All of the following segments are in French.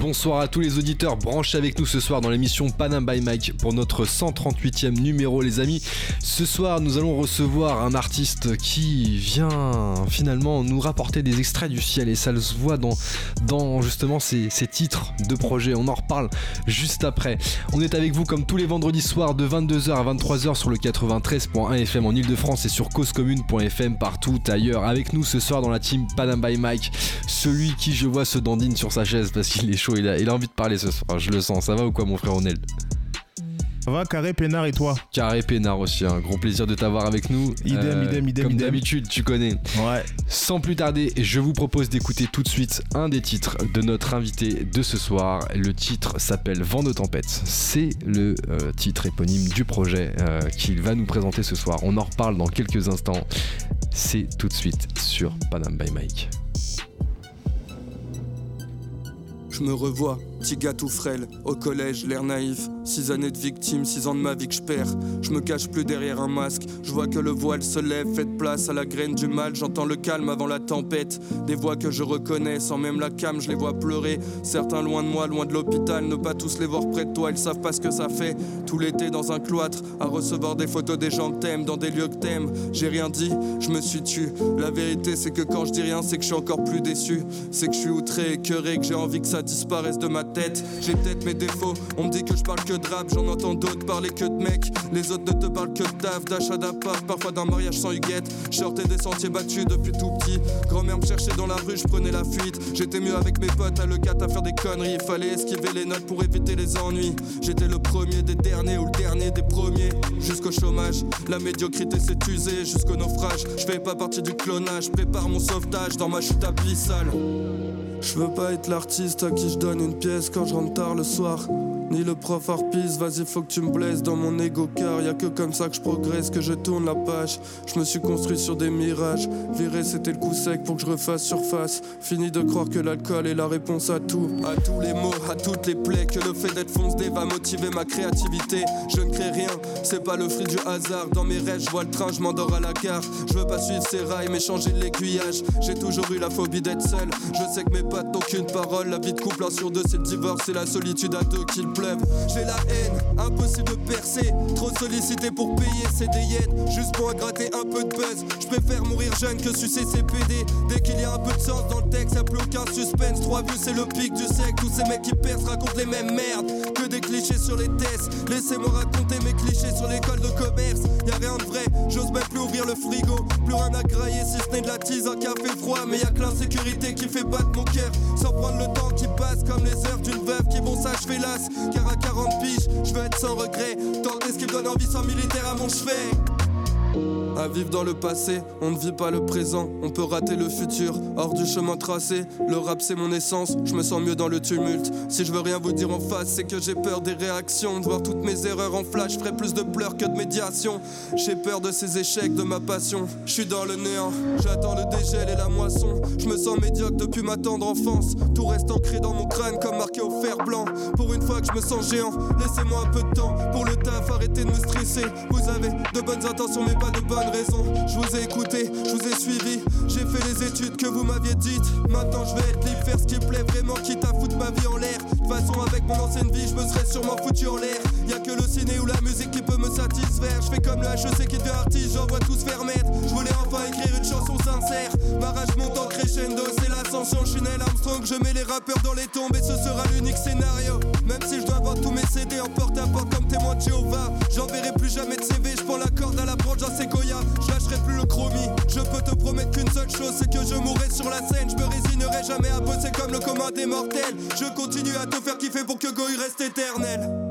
Bonsoir à tous les auditeurs, branchez avec nous ce soir dans l'émission Panam by Mike pour notre 138e numéro les amis. Ce soir nous allons recevoir un artiste qui vient finalement nous rapporter des extraits du ciel et ça se voit dans, justement ces, titres de projet. On en reparle juste après. On est avec vous comme tous les vendredis soirs de 22h à 23h sur le 93.1 FM en Ile-de-France et sur causecommune.fm partout ailleurs. Avec nous ce soir dans la team Panam by Mike, celui qui je vois se dandine sur sa chaise parce qu'il est chaud il a, envie de parler ce soir, je le sens. Ça va ou quoi, mon frère Ronald ça va, Carré Pénard et toi Carré Pénard aussi, un gros plaisir de t'avoir avec nous. Idem, euh, idem, idem. Comme d'habitude, tu connais. Ouais. Sans plus tarder, je vous propose d'écouter tout de suite un des titres de notre invité de ce soir. Le titre s'appelle Vent de tempête. C'est le euh, titre éponyme du projet euh, qu'il va nous présenter ce soir. On en reparle dans quelques instants. C'est tout de suite sur Panam by Mike. Je me revois Petit gars tout frêle, au collège, l'air naïf. Six années de victime, six ans de ma vie que je perds. Je me cache plus derrière un masque. Je vois que le voile se lève, fait place à la graine du mal. J'entends le calme avant la tempête. Des voix que je reconnais, sans même la cam, je les vois pleurer. Certains loin de moi, loin de l'hôpital, ne pas tous les voir près de toi. Ils savent pas ce que ça fait. Tout l'été dans un cloître, à recevoir des photos des gens que t'aimes, dans des lieux que t'aimes. J'ai rien dit, je me suis tu. La vérité, c'est que quand je dis rien, c'est que je suis encore plus déçu. C'est que je suis outré, écœuré, que j'ai envie que ça disparaisse de ma j'ai peut-être mes défauts. On me dit que je parle que de rap, j'en entends d'autres parler que de mecs. Les autres ne te parlent que de taf, d'achat d'appart, parfois d'un mariage sans huguette. Sortais des sentiers battus depuis tout petit. Grand-mère me cherchait dans la rue, je prenais la fuite. J'étais mieux avec mes potes à le à faire des conneries. Il fallait esquiver les notes pour éviter les ennuis. J'étais le premier des derniers ou le dernier des premiers. Jusqu'au chômage, la médiocrité s'est usée jusqu'au naufrage. Je fais pas partie du clonage, prépare mon sauvetage dans ma chute abyssale. Je veux pas être l'artiste à qui je donne une pièce quand je rentre tard le soir. Ni le prof harpiste, vas-y faut que tu me blesses dans mon ego car y a que comme ça que je progresse, que je tourne la page. Je me suis construit sur des mirages, viré c'était le coup sec pour que je refasse surface. Fini de croire que l'alcool est la réponse à tout, à tous les mots, à toutes les plaies, que le fait d'être foncé va motiver ma créativité. Je ne crée rien, c'est pas le fruit du hasard. Dans mes rêves, je vois le train, je m'endors à la gare. Je veux pas suivre ces rails mais changer l'aiguillage. J'ai toujours eu la phobie d'être seul. Je sais que mes potes n'ont qu'une parole, la vie de couple un sur deux c'est le divorce, et la solitude à deux qui j'ai la haine, impossible de percer. Trop sollicité pour payer ses déyettes. Juste pour gratter un peu de buzz. Je préfère mourir jeune que sucer ses PD. Dès qu'il y a un peu de sens dans le texte, y'a plus aucun suspense. Trois vues, c'est le pic du siècle. Tous ces mecs qui percent racontent les mêmes merdes que des clichés sur les tests. Laissez-moi raconter mes clichés sur l'école de commerce. Y a rien de vrai, j'ose même plus ouvrir le frigo. Plus rien à grailler si ce n'est de la tease, un café froid. Mais y a que l'insécurité qui fait battre mon cœur. Sans prendre le temps qui passe comme les heures d'une veuve qui vont s'achever las. Car à 40 piges, je veux être sans regret. Tenter ce qui me donne envie sans militaire à mon chevet. À vivre dans le passé, on ne vit pas le présent, on peut rater le futur, hors du chemin tracé. Le rap c'est mon essence, je me sens mieux dans le tumulte. Si je veux rien vous dire en face, c'est que j'ai peur des réactions. De voir toutes mes erreurs en flash, ferait plus de pleurs que de médiation. J'ai peur de ces échecs, de ma passion. Je suis dans le néant, j'attends le dégel et la moisson. Je me sens médiocre depuis ma tendre enfance. Tout reste ancré dans mon crâne comme marqué au fer blanc. Pour une fois que je me sens géant, laissez-moi un peu de temps pour le taf, arrêtez de me stresser. Vous avez de bonnes intentions, mais pas de bonnes Je vous ai écouté, je vous ai suivi. J'ai fait les études que vous m'aviez dites. Maintenant je vais être libre, faire ce qui plaît vraiment, quitte à foutre ma vie en l'air. De toute façon, avec mon ancienne vie, je me serais sûrement foutu en l'air. Y'a que le ciné ou la musique qui peut me satisfaire. Je fais comme le HEC qui devient artiste, j'envoie tous faire mettre. Je voulais enfin écrire une chanson sincère. Ma rage monte en crescendo, l'ascension. Je Armstrong, je mets les rappeurs dans les tombes et ce sera l'unique scénario. Même si je dois vendre tous mes CD en porte à porte comme témoin de Jéhovah. J'enverrai plus jamais de CV, je prends la corde à la branche d'un séquoia je lâcherai plus le chromie. Je peux te promettre qu'une seule chose, c'est que je mourrai sur la scène. Je me résignerai jamais à bosser comme le commun des mortels. Je continue à te faire kiffer pour que Goy reste éternel.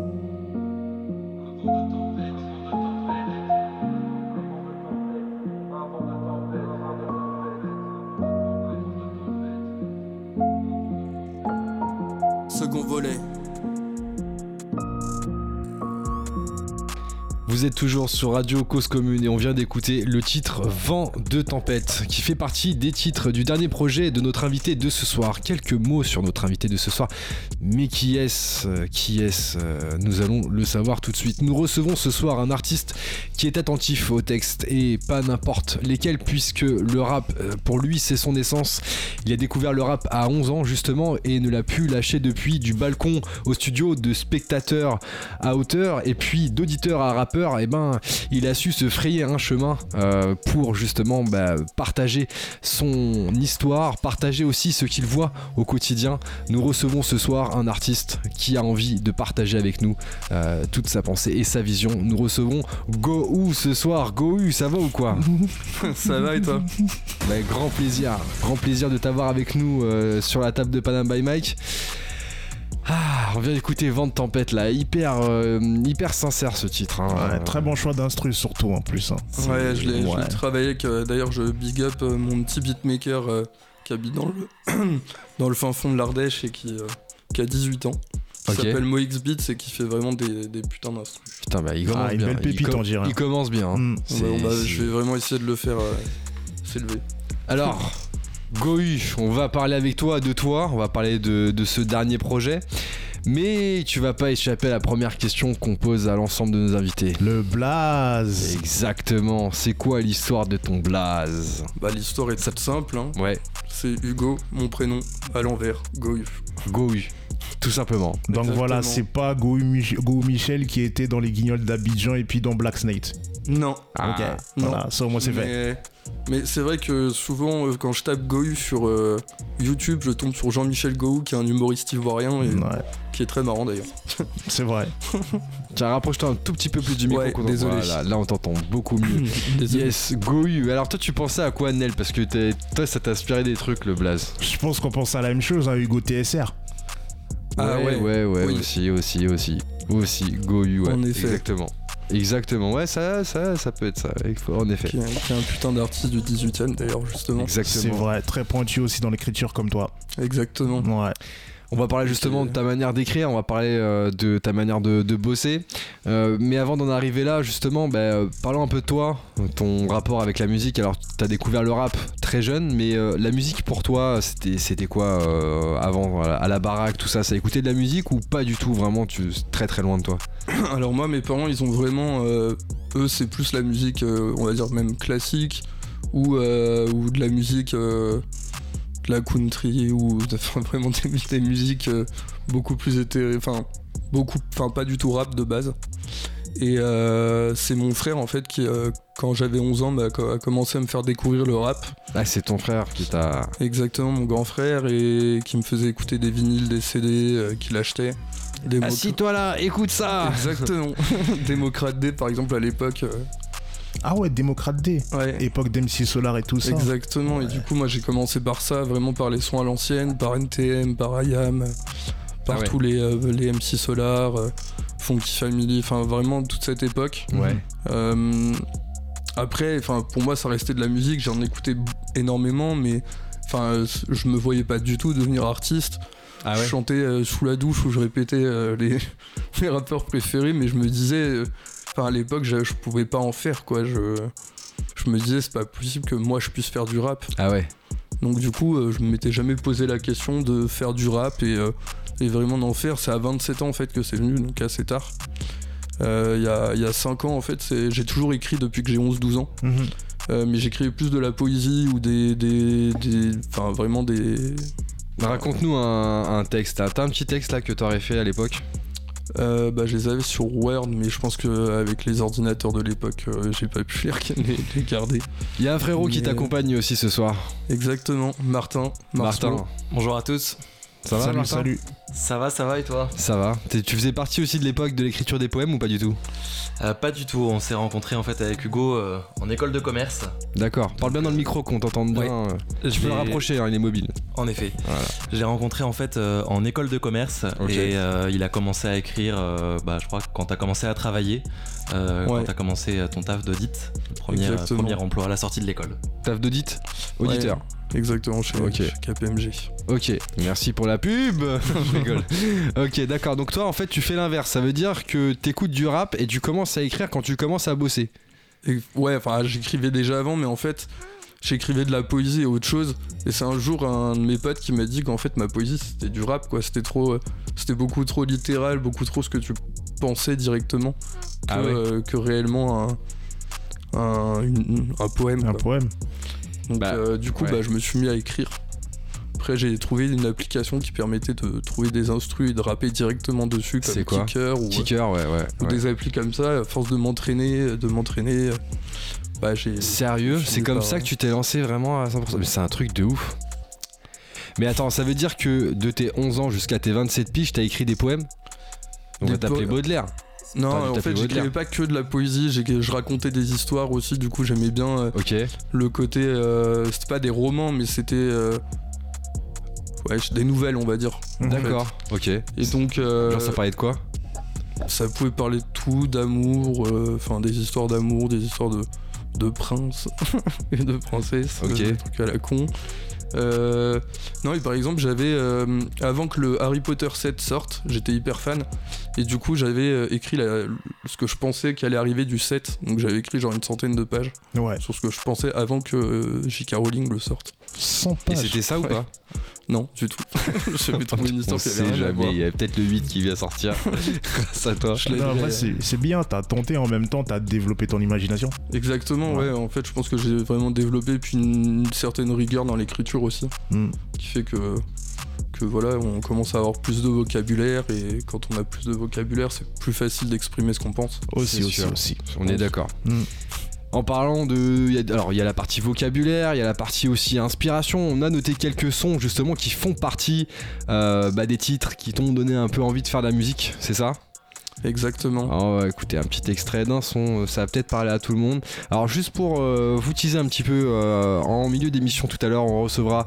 Vous êtes toujours sur Radio Cause Commune et on vient d'écouter le titre Vent de tempête qui fait partie des titres du dernier projet de notre invité de ce soir. Quelques mots sur notre invité de ce soir. Mais qui est-ce Qui est-ce Nous allons le savoir tout de suite. Nous recevons ce soir un artiste qui est attentif au texte et pas n'importe lesquels puisque le rap euh, pour lui c'est son essence. Il a découvert le rap à 11 ans justement et ne l'a pu lâcher depuis du balcon au studio de spectateur à hauteur et puis d'auditeur à rappeur et eh ben, il a su se frayer un chemin euh, pour justement bah, partager son histoire, partager aussi ce qu'il voit au quotidien. Nous recevons ce soir un artiste qui a envie de partager avec nous euh, toute sa pensée et sa vision. Nous recevons Gohou ce soir. Gohou, ça va ou quoi? Ça va et toi? Bah, Grand plaisir, grand plaisir de t'avoir avec nous euh, sur la table de Panam by Mike. Ah, on vient d'écouter Vent de tempête là, hyper, euh, hyper sincère ce titre. Hein. très bon choix d'instru surtout en plus. Hein. Ouais, je l'ai travaillé avec. Euh, d'ailleurs, je big up euh, mon petit beatmaker qui habite dans le, dans le fin fond de l'Ardèche et qui, qui a 18 ans. Il s'appelle MoX Beats et qui fait vraiment des, des putins d'instru. Putain, bah il commence ah, bien. pépite, il, on dirait. il commence bien. Hein. Mm. Bah, je vais vraiment essayer de le faire s'élever. Alors. Gohu, on va parler avec toi de toi, on va parler de, ce dernier projet. Mais tu vas pas échapper à la première question qu'on pose à l'ensemble de nos invités. Le blaze Exactement, c'est quoi l'histoire de ton blaze? Bah l'histoire est toute simple, hein. Ouais. C'est Hugo, mon prénom, à l'envers, Gohu. Gohu. Tout simplement. Donc voilà, c'est pas Gohu, Michel qui était dans les guignols d'Abidjan et puis dans Black Snake. Non. Ah, ok. Voilà, ça au moins c'est fait. Mais c'est vrai que souvent, euh, quand je tape Gohu sur euh, YouTube, je tombe sur Jean-Michel Gohu, qui est un humoriste ivoirien et qui est très marrant d'ailleurs. c'est vrai. Tiens, rapproche-toi un tout petit peu plus du micro. désolé. là, on t'entend beaucoup mieux. yes, Gohu. Alors toi, tu pensais à quoi, Nel? Parce que toi, ça t'a inspiré des trucs, le blaze. Je pense qu'on pense à la même chose, hein, Hugo TSR. Ah ouais, ouais, ouais, aussi, aussi, aussi. Aussi, Gohu, ouais. En effet. Exactement. Exactement, ouais, ça, ça, ça peut être ça, en effet. Qui est, un putain d'artiste du 18ème d'ailleurs, justement. Exactement. C'est vrai, très pointu aussi dans l'écriture comme toi. Exactement. Ouais. On va parler justement de ta manière d'écrire, on va parler euh, de ta manière de, bosser. Euh, mais avant d'en arriver là, justement, bah, euh, parlons un peu de toi, ton rapport avec la musique. Alors, tu as découvert le rap très jeune, mais la musique pour toi, c'était quoi avant À la baraque, tout ça, ça écoutait de la musique ou pas du tout Vraiment, tu très très loin de toi? Alors, moi, mes parents, ils ont vraiment. eux, c'est plus la musique, on va dire même classique, ou, ou de la musique la country ou vraiment des, musiques euh, beaucoup plus éthérées, enfin beaucoup, enfin pas du tout rap de base. Et euh, c'est mon frère en fait qui, euh, quand j'avais 11 ans, bah, a commencé à me faire découvrir le rap. Ah, c'est ton frère qui t'a. Exactement, mon grand frère, et qui me faisait écouter des vinyles, des CD qu'il achetait. Assis-toi là, écoute ça Exactement. Démocrate D par exemple à l'époque. Ah ouais, Démocrate D. Époque d'MC Solar et tout ça. Exactement. Et du coup, moi, j'ai commencé par ça, vraiment par les sons à l'ancienne, par NTM, par IAM, par ah tous les, euh, les MC Solar, euh, Funky Family, enfin vraiment toute cette époque. Ouais. Euh, après, enfin pour moi, ça restait de la musique. J'en écoutais énormément, mais enfin, je me voyais pas du tout devenir artiste. Ah je chantais sous la douche où je répétais les, les rappeurs préférés, mais je me disais à l'époque, je, je, pouvais pas en faire, quoi. Je, je me disais, c'est pas possible que moi je puisse faire du rap. Ah ouais. Donc, du coup, euh, je ne m'étais jamais posé la question de faire du rap et, euh, et vraiment d'en faire. C'est à 27 ans, en fait, que c'est venu, donc assez tard. Euh, il y, a, 5 ans, en fait, j'ai toujours écrit depuis que j'ai 11-12 ans. Mhm. mais j'écrivais plus de la poésie ou des. des, enfin, vraiment des. Raconte-nous un, un, texte. T'as un petit texte là que t'aurais fait à l'époque? Euh, bah, je les avais sur Word, mais je pense qu'avec les ordinateurs de l'époque, euh, j'ai pas pu les, les garder. Il y a un frérot qui t'accompagne aussi ce soir. Exactement, Martin. Martin. Bonjour à tous. Ça va, salut, salut. Ça va, ça va et toi Ça va. Tu faisais partie aussi de l'époque de l'écriture des poèmes ou pas du tout euh, Pas du tout. On s'est rencontrés en fait avec Hugo euh, en école de commerce. D'accord. Parle bien dans le micro qu'on t'entende bien. Je peux le rapprocher, hein, il est mobile. En effet. J'ai rencontré en fait euh, en école de commerce et il a commencé à écrire. bah, je crois quand t'as commencé à travailler. Quand t'as commencé ton taf d'audit, premier, premier emploi à la sortie de l'école. Taf d'audit Auditeur Exactement, chez, KPMG. Ok, merci pour la pub Je rigole. ok, d'accord. Donc toi, en fait, tu fais l'inverse. Ça veut dire que t'écoutes du rap et tu commences à écrire quand tu commences à bosser. ouais, enfin, j'écrivais déjà avant, mais en fait, j'écrivais de la poésie et autre chose. Et c'est un jour un de mes potes qui m'a dit qu'en fait ma poésie c'était du rap quoi. C'était trop, euh, c'était beaucoup trop littéral, beaucoup trop ce que tu pensais directement que, ah euh, réellement un, un, poème. Un poème. Donc bah, euh, du coup bah, je me suis mis à écrire. Après j'ai trouvé une application qui permettait de trouver des instrus et de rapper directement dessus comme Kicker ou, Kicker, ouais, ouais, ou des applis comme ça. À force de m'entraîner, de m'entraîner bah, Sérieux C'est comme ça que tu t'es lancé vraiment à 100% Mais c'est un truc de ouf. Mais attends, ça veut dire que de tes 11 ans jusqu'à tes 27 piges, t'as écrit des poèmes On va t'appeler Baudelaire. Non, en fait, j'écrivais pas que de la poésie, je racontais des histoires aussi, du coup, j'aimais bien euh, le côté. Euh, c'était pas des romans, mais c'était. Euh, ouais, des nouvelles, on va dire. D'accord, ok. Et donc. Genre, ça parlait de quoi Ça pouvait parler de tout, d'amour, enfin, des histoires d'amour, des histoires de de prince et de princesse, ok, truc à la con. Euh, non, et par exemple, j'avais euh, avant que le Harry Potter 7 sorte, j'étais hyper fan et du coup, j'avais euh, écrit ce que je pensais qu'allait arriver du 7. Donc, j'avais écrit genre une centaine de pages sur ce que je pensais avant que J.K. Rowling le sorte. 100 pages. Et c'était ça ou pas? Non, du tout. je sais plus trop une histoire jamais. Il y a peut-être le 8 qui vient sortir grâce à toi. c'est bien, t'as tenté en même temps, t'as développé ton imagination. Exactement, ouais. En fait, je pense que j'ai vraiment développé puis une, certaine rigueur dans l'écriture aussi, hmm. qui fait que que voilà, on commence à avoir plus de vocabulaire et quand on a plus de vocabulaire, c'est plus facile d'exprimer ce qu'on pense. Aussi, aussi, aussi. On est d'accord. Hmm. En parlant de. Alors, il y a la partie vocabulaire, il y a la partie aussi inspiration. On a noté quelques sons justement qui font partie euh, bah, des titres qui t'ont donné un peu envie de faire de la musique, c'est ça? Exactement. Alors, écoutez, un petit extrait d'un son, euh, ça va peut-être parler à tout le monde. Alors, juste pour euh, vous teaser un petit peu, euh, en milieu d'émission tout à l'heure, on recevra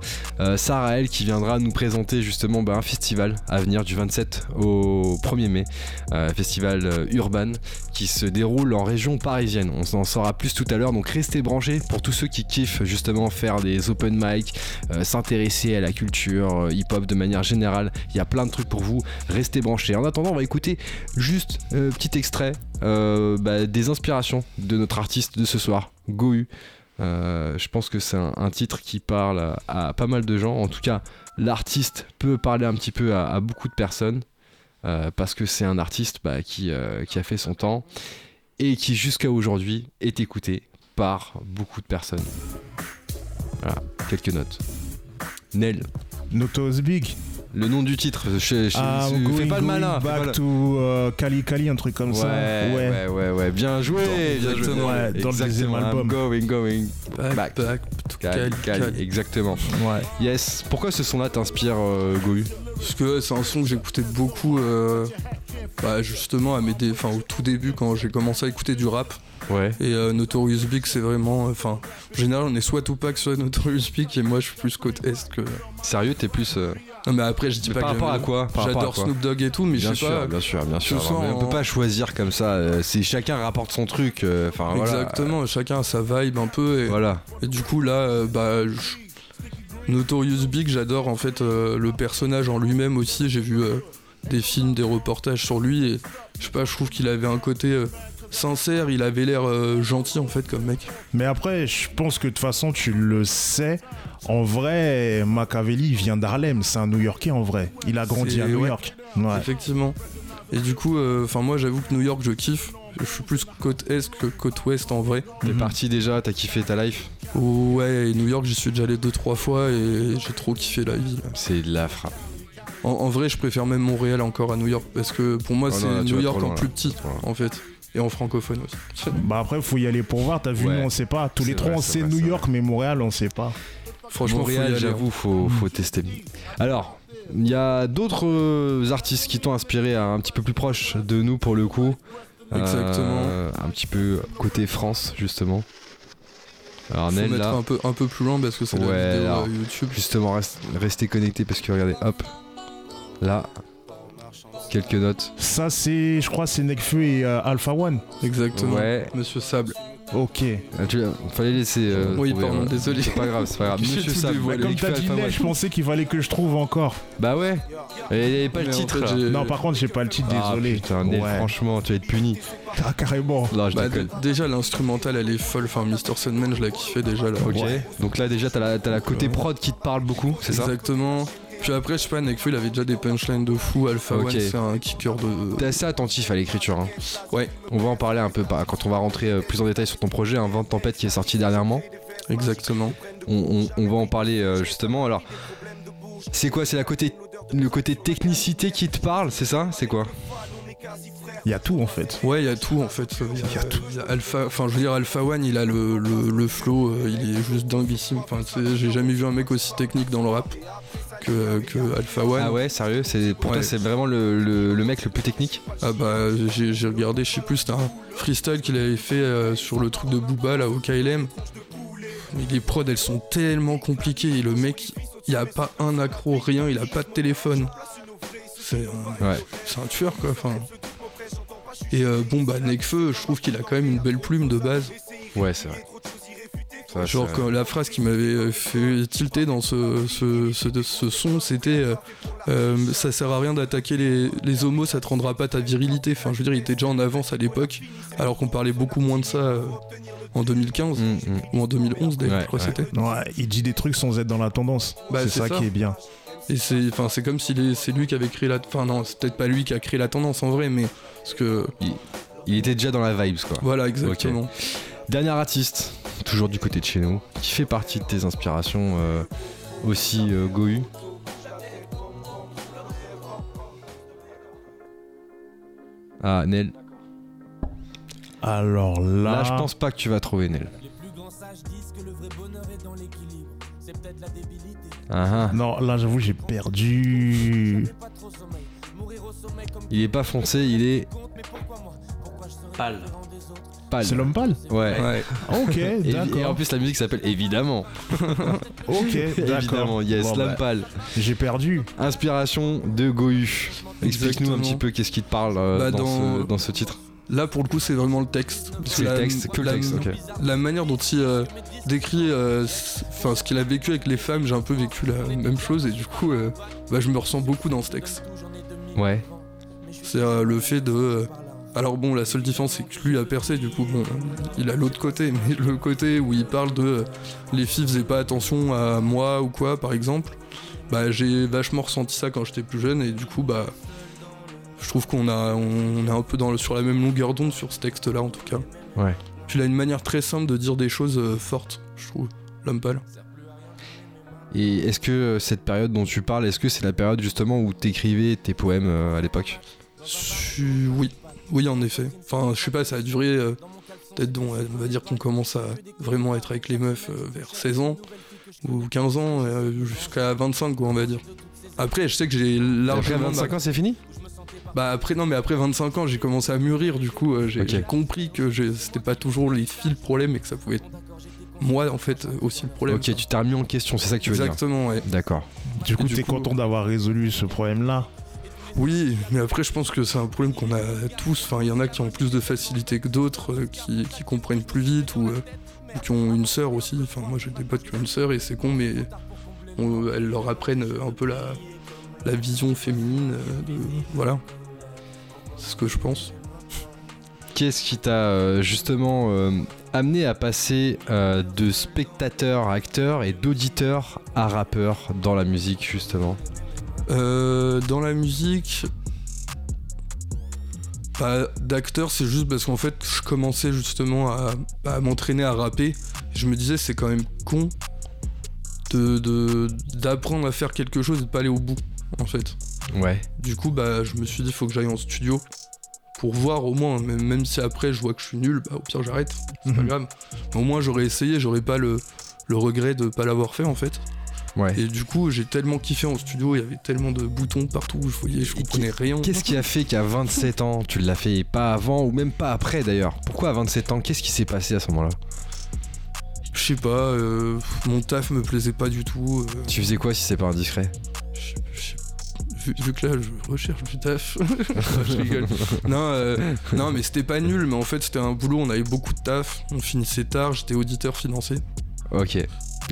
Sarah Elle qui viendra nous présenter justement bah, un festival à venir du 27 au 1er mai, festival Urban qui se déroule en région parisienne. On en saura plus tout à l'heure, donc restez branchés pour tous ceux qui kiffent justement faire des open mic, s'intéresser à la culture hip-hop de manière générale. Il y a plein de trucs pour vous. Restez branchés. En attendant, on va écouter juste euh, petit extrait euh, bah, des inspirations de notre artiste de ce soir, Gohu. Euh, je pense que c'est un, titre qui parle à, pas mal de gens. En tout cas, l'artiste peut parler un petit peu à, beaucoup de personnes parce que c'est un artiste bah, qui, a fait son temps et qui jusqu'à aujourd'hui est écouté par beaucoup de personnes. Voilà, quelques notes. Nel. Notos Big. Le nom du titre, je, ah, fais pas le malin. Back to uh, Kali Kali, un truc comme ça. Ouais, ouais, ouais, bien joué. Dans, bien joué. Ouais, dans le deuxième album. going, going. Back, back, to Kali, Kali, Exactement. Ouais. Yes. Pourquoi ce son-là t'inspire, euh, Gohu Parce que c'est un son que j'écoutais beaucoup, euh, bah, justement, à mes enfin, au tout début, quand j'ai commencé à écouter du rap. Ouais. Et euh, Notorious Big, c'est vraiment. Enfin, en général, on est soit Tupac, soit Notorious Big, et moi, je suis plus côte Est que. Sérieux, t'es plus. Euh, non, mais après, je dis pas par rapport à quoi J'adore Snoop Dogg et tout, mais bien je sais sûr, pas. Bien sûr, bien sûr. On peut pas choisir comme ça. Euh, c'est chacun rapporte son truc. Enfin, Exactement, chacun a sa vibe un peu. Et, voilà. Et du coup, là, bah. Notorious Big, j'adore en fait le personnage en lui-même aussi. J'ai vu des films, des reportages sur lui et je sais pas, je trouve qu'il avait un côté sincère, il avait l'air euh, gentil en fait comme mec. Mais après, je pense que de toute façon, tu le sais. En vrai, Machiavelli vient d'Harlem, c'est un New Yorkais en vrai. Il a grandi à New York. Effectivement. Et du coup, euh, enfin moi j'avoue que New York je kiffe. Je suis plus côte est que côte ouest en vrai. T'es mhm. parti déjà, t'as kiffé ta life Ouais, et New York j'y suis déjà allé deux trois fois et j'ai trop kiffé la ville. C'est de la frappe. En, vrai, je préfère même Montréal encore à New York parce que pour moi oh c'est New York en plus petit en fait et en francophone aussi. Bah après, faut y aller pour voir. T'as vu, nous on sait pas. Tous les trois, on sait New York, mais Montréal, on sait pas. Franchement, Montréal, j'avoue, faut, faut tester. Alors, il y a d'autres euh, artistes qui t'ont inspiré à un petit peu plus proche de nous pour le coup. Exactement. Euh, un petit peu côté France, justement. Alors, Faut mettre un peu un peu plus loin parce que c'est la vidéo euh, YouTube. Justement, restez connectés parce que regardez, hop, là, Quelques notes. Ça, c'est, je crois, c'est Nekfeu et euh, Alpha One. Exactement. Ouais. Monsieur Sable. Ok. Ah, tu fallait laisser. Euh, oui, pardon, désolé. C'est pas grave, c'est pas grave. Monsieur Sam, comme t'as dit je pensais qu'il fallait que je trouve encore. Bah ouais. Il n'y avait pas le titre. non, par contre, j'ai pas le titre, ah, désolé. Putain, franchement, tu vas être puni. Ah, carrément. bah, déjà, l'instrumental, elle est folle. Enfin, Mr. Sandman, je l'ai kiffé déjà là. Ok. Donc là, déjà, t'as la, la côté prod qui te parle beaucoup, c'est ça? Exactement. Puis après, je sais pas, Nekfeu, il avait déjà des punchlines de fou. Alpha One, c'est un kicker de. T'es assez attentif à l'écriture. Hein. Ouais. On va en parler un peu quand on va rentrer euh, plus en détail sur ton projet, un vent de tempête qui est sorti dernièrement. Exactement. On, va en parler euh, justement. Alors, c'est quoi? C'est la côté, le côté technicité qui te parle, c'est ça? C'est quoi? Il y a tout en fait. Ouais, il y a tout en fait. Il y a, tout. Alpha, enfin, je veux dire, Alpha One, il a le, le, flow, euh, il est juste dinguissime. Enfin, j'ai jamais vu un mec aussi technique dans le rap que, Alpha One. Ah ouais, sérieux c'est, Pour toi, c'est vraiment le, mec le plus technique Ah bah, j'ai, regardé, je sais plus, c'était un freestyle qu'il avait fait euh, sur le truc de Booba, là, au KLM. Mais les prods, elles sont tellement compliquées. Et le mec, il a pas un accro, rien, il a pas de téléphone. C'est un, c'est un tueur, quoi. Enfin. Et euh, bon, bah, Nekfeu, je trouve qu'il a quand même une belle plume de base. Ouais, c'est vrai. Genre la phrase qui m'avait euh, fait tilter dans ce, ce, son, c'était euh, euh, ça sert à rien d'attaquer les, homos, ça te rendra pas ta virilité. Enfin, je veux dire, il était déjà en avance à l'époque, alors qu'on parlait beaucoup moins de ça en 2015 mm, mm. ou en 2011 d'ailleurs, je crois que c'était. Ouais, il dit des trucs sans être dans la tendance. Bah, c'est ça, qui est bien. Et c'est, enfin, c'est comme si c'est lui qui avait créé la, enfin non, c'est peut-être pas lui qui a créé la tendance en vrai, mais parce que il, était déjà dans la vibes quoi. Voilà, exactement. Dernier artiste, toujours du côté de chez nous, qui fait partie de tes inspirations euh, aussi euh, Gohu. Ah, Nel. Alors là. Là, je pense pas que tu vas trouver Nel. Ah, ah. Non, là, j'avoue, j'ai perdu. Il est pas foncé, il est. Pâle. C'est l'homme pâle Ouais. Ok, d'accord. Et, en plus, la musique s'appelle Évidemment. ok, d'accord. Évidemment, yes, l'homme bah, pâle. J'ai perdu. Inspiration de Gohu. Explique-nous un petit peu qu'est-ce qui te parle euh, bah, dans, ce, titre. Là, pour le coup, c'est vraiment le texte. C'est le texte, que le texte, ok. La manière dont il euh, décrit euh, enfin ce qu'il a vécu avec les femmes, j'ai un peu vécu la même chose et du coup, bah, je me ressens beaucoup dans ce texte. Ouais. C'est le fait de alors bon, la seule différence c'est que lui a percé, du coup, bon, il a l'autre côté, mais le côté où il parle de les filles faisaient pas attention à moi ou quoi, par exemple, bah j'ai vachement ressenti ça quand j'étais plus jeune et du coup, bah je trouve qu'on a, on, est un peu dans sur la même longueur d'onde sur ce texte-là en tout cas. Ouais. Puis il a une manière très simple de dire des choses euh, fortes, je trouve, l'homme pâle. Et est-ce que euh, cette période dont tu parles, est-ce que c'est la période justement où t'écrivais tes poèmes euh, à l'époque? Oui, oui, en effet. Enfin, je sais pas, ça a duré. Euh, peut-être, on va dire qu'on commence à vraiment être avec les meufs euh, vers 16 ans ou 15 ans, euh, jusqu'à 25, quoi, on va dire. Après, je sais que j'ai largement. Après 25 ans, c'est fini? Bah après non mais après 25 ans j'ai commencé à mûrir du coup j'ai compris que c'était pas toujours les filles le problème et que ça pouvait être moi en fait aussi le problème. Ok tu t'es remis en question c'est ça que tu veux dire? Exactement ouais. D'accord. Du coup t'es content d'avoir résolu ce problème là oui, mais après, je pense que c'est un problème qu'on a tous. Enfin, il y en a qui ont plus de facilité que d'autres, euh, qui, comprennent plus vite euh, ou, qui ont une sœur aussi. Enfin, moi, j'ai des potes qui ont une sœur et c'est con, mais elles leur apprennent un peu la, vision féminine. Euh, voilà. C'est ce que je pense. Qu'est-ce qui t'a justement amené à passer de spectateur à acteur et d'auditeur à rappeur dans la musique, justement? Euh, dans la musique, pas d'acteur, c'est juste parce qu'en fait, je commençais justement à, m'entraîner à rapper. Je me disais, c'est quand même con de d'apprendre à faire quelque chose et de pas aller au bout, en fait. Ouais. Du coup, bah, je me suis dit, faut que j'aille en studio pour voir au moins, même, si après je vois que je suis nul, bah, au pire j'arrête, c'est pas mhm. grave. au moins j'aurais essayé, j'aurais pas le, le regret de pas l'avoir fait en fait. Et du coup, j'ai tellement kiffé en studio, il y avait tellement de boutons partout, je voyais, je comprenais rien. Qu'est-ce qui a fait qu'à 27 ans, tu l'as fait pas avant ou même pas après d'ailleurs? Pourquoi à 27 ans? Qu'est-ce qui s'est passé à ce moment-là? Je sais pas, euh, mon taf me plaisait pas du tout. Euh. Tu faisais quoi si c'est pas indiscret? Vu, que là je recherche du taf, je rigole. Non, non mais c'était pas nul, mais en fait c'était un boulot, on avait beaucoup de taf, on finissait tard, j'étais auditeur financé. Ok.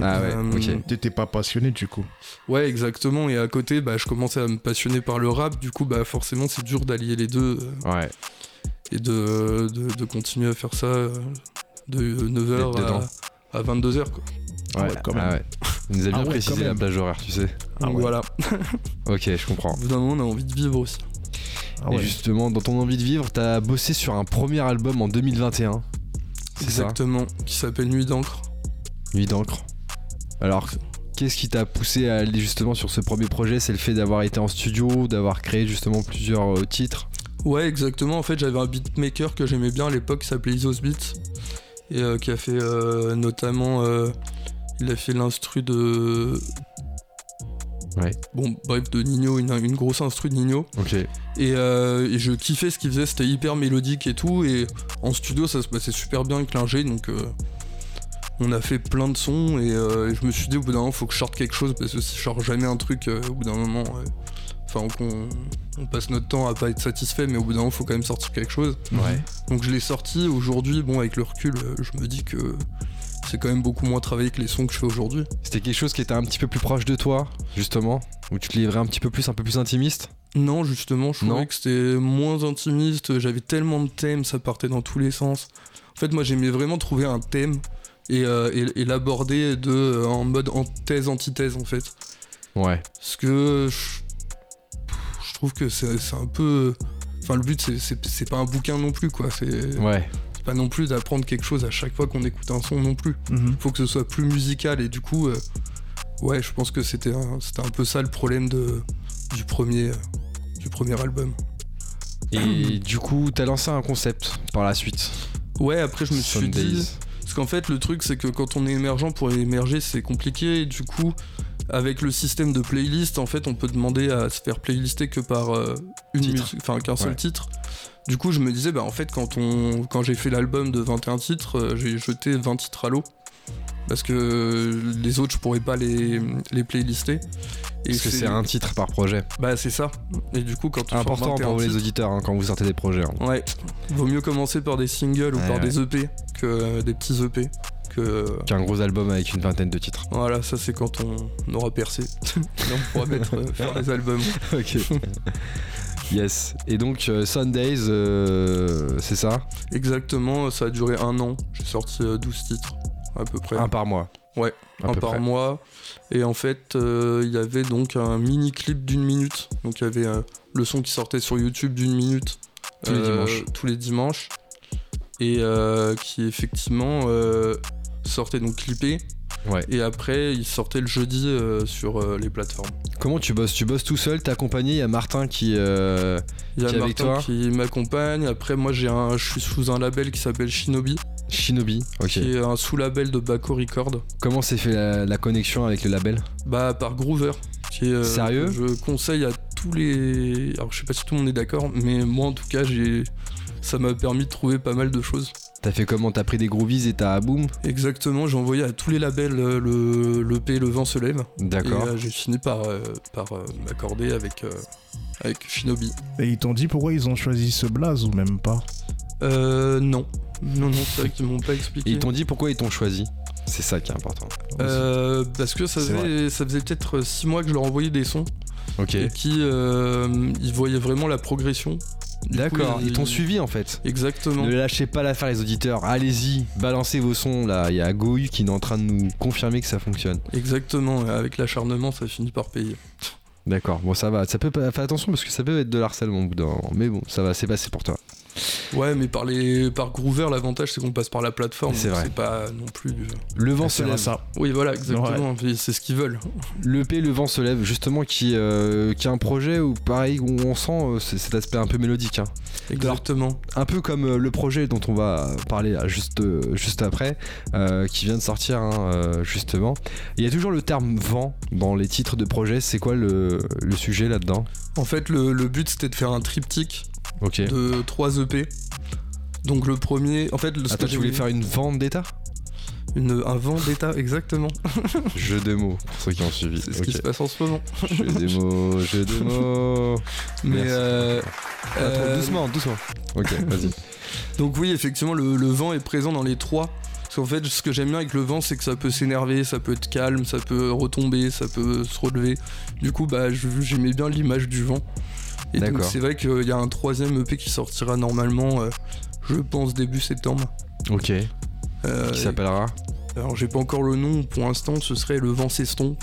Ah ouais, ok. T'étais pas passionné du coup Ouais, exactement. Et à côté, bah, je commençais à me passionner par le rap. Du coup, bah, forcément, c'est dur d'allier les deux. ouais. Et de, de, continuer à faire ça de 9h à, 22h. Quoi. Ouais, quand même. Ah ouais. Il nous a bien ah précisé la plage horaire, tu sais. Ah voilà. ok, je comprends. Au bout d'un moment, on a envie de vivre aussi. Ah et justement, dans ton envie de vivre, t'as bossé sur un premier album en 2021. Exactement, qui s'appelle Nuit d'encre. Nuit d'encre. Alors, qu'est-ce qui t'a poussé à aller justement sur ce premier projet? C'est le fait d'avoir été en studio, d'avoir créé justement plusieurs euh, titres? Ouais, exactement. En fait, j'avais un beatmaker que j'aimais bien à l'époque qui s'appelait Isos Beats et euh, qui a fait euh, notamment. il a fait l'instru de. Ouais. Bon, bref, de Nino, une, une grosse instru de Nino. Ok. Et, et je kiffais ce qu'il faisait, c'était hyper mélodique et tout. Et en studio, ça se passait super bien avec l'ingé, donc on a fait plein de sons euh, et, je me suis dit au bout d'un moment faut que je sorte quelque chose parce que si je sors jamais un truc euh, au bout d'un moment enfin on passe notre temps à pas être satisfait mais au bout d'un moment faut quand même sortir quelque chose. Ouais. donc je l'ai sorti. Aujourd'hui bon avec le recul euh, je me dis que c'est quand même beaucoup moins travaillé que les sons que je fais aujourd'hui. C'était quelque chose qui était un petit peu plus proche de toi justement où tu te livrais un petit peu plus un peu plus intimiste? Non justement je trouvais que c'était moins intimiste. J'avais tellement de thèmes ça partait dans tous les sens. En fait moi j'aimais vraiment trouver un thème euh, et, l'aborder de euh, en mode thèse antithèse en fait. Ouais. Parce que je, trouve que c'est un peu. Enfin, le but c'est pas un bouquin non plus quoi. C'est ouais. pas non plus d'apprendre quelque chose à chaque fois qu'on écoute un son non plus. Il mhm. faut que ce soit plus musical et du coup, euh, ouais, je pense que c'était un, un peu ça le problème de, du premier du premier album. Et du coup, t'as lancé un concept par la suite. Ouais, après je me suis dit qu'en fait, le truc, c'est que quand on est émergent, pour émerger, c'est compliqué. Et du coup, avec le système de playlist, en fait, on peut demander à se faire playlister que par euh, une musique, enfin qu'un seul titre. Du coup, je me disais, bah en fait, quand, on, quand j'ai fait l'album de 21 titres, euh, j'ai jeté 20 titres à l'eau parce que les autres je pourrais pas les, les playlister. Et parce que c'est un titre par projet. Bah c'est ça. Et du coup quand tu important pour les auditeurs hein, quand vous sortez des projets. Hein. Ouais. Vaut mieux commencer par des singles ou par des EP que euh, des petits EP. Qu'un gros album avec une vingtaine de titres. Voilà, ça c'est quand on aura percé. on pourra mettre, euh, faire des albums. ok. Yes. Et donc Sundays, euh, c'est ça? Exactement, ça a duré un an. J'ai sorti 12 titres à peu près. Un par mois. Ouais, un par mois. Et en fait, euh, il y avait donc un mini clip d'une minute. Donc il y avait euh, le son qui sortait sur YouTube d'une minute tous les euh, dimanches. Tous les dimanches. Et qui effectivement sortait donc clippé. Ouais. Et après, il sortait le jeudi sur les plateformes. Comment tu bosses? Tu bosses tout seul T'es accompagné Il y a Martin qui, il y a Martin qui m'accompagne. Après, moi, j'ai un, je suis sous un label qui s'appelle Shinobi. Shinobi, ok. Qui est un sous-label de Baco Record. Comment s'est fait la, connexion avec le label? Bah par Groover. Qui est, euh, Sérieux? Je conseille à tous les. Alors je sais pas si tout le monde est d'accord, mais moi en tout cas j'ai. Ça m'a permis de trouver pas mal de choses. T'as fait comment? T'as pris des groovies et t'as boum? Exactement, j'ai envoyé à tous les labels euh, le, le P Le vent se lève. D'accord. Et euh, j'ai fini par, par m'accorder avec, avec Shinobi. Et ils t'ont dit pourquoi ils ont choisi ce blaze ou même pas? Euh, non. Non, non, c'est vrai qu'ils m'ont pas expliqué. Et ils t'ont dit pourquoi ils t'ont choisi C'est ça qui est important. Euh, parce que ça faisait, ça faisait peut-être 6 mois que je leur envoyais des sons. Ok. Et qui euh, ils voyaient vraiment la progression. D'accord, ils, t'ont suivi en fait. Exactement. Ne lâchez pas l'affaire les auditeurs, allez-y, balancez vos sons là. Il y a Gohu qui est en train de nous confirmer que ça fonctionne. Exactement, avec l'acharnement ça finit par payer. D'accord, bon ça va, ça peut faire attention parce que ça peut être de l'harcèlement au bout d'un moment, mais bon, ça va, c'est passé pour toi. Ouais, mais par, les, par Groover, l'avantage c'est qu'on passe par la plateforme. C'est vrai. C'est pas non plus. Le vent se lève. Ça. Oui, voilà, exactement. C'est ce qu'ils veulent. Le P, le vent se lève, justement, qui, euh, qui a un projet où, pareil, où on sent euh, cet aspect un peu mélodique. Hein. Exactement. un peu comme euh, le projet dont on va parler juste, juste après, qui vient de sortir, hein, justement. Il y a toujours le terme vent dans les titres de projet. C'est quoi le, le sujet là-dedans? En fait, le, le but c'était de faire un triptyque de 3 EP. Donc le premier, en fait, le Attends, tu voulais faire une vente d'état Une, un vent d'état, exactement. jeu de mots, pour ceux qui ont suivi. C'est ce qui se passe en ce moment. jeu de mots, jeu de mots. Mais euh, euh, doucement, doucement. Ok, vas-y. Donc oui, effectivement, le, le, vent est présent dans les trois. Parce qu'en fait, ce que j'aime bien avec le vent, c'est que ça peut s'énerver, ça peut être calme, ça peut retomber, ça peut se relever. Du coup, bah, j'aimais bien l'image du vent. Et donc c'est vrai qu'il y a un troisième EP qui sortira normalement, euh, je pense, début septembre. Ok. Euh, qui s'appellera Alors j'ai pas encore le nom, pour l'instant ce serait Le vent s'estompe.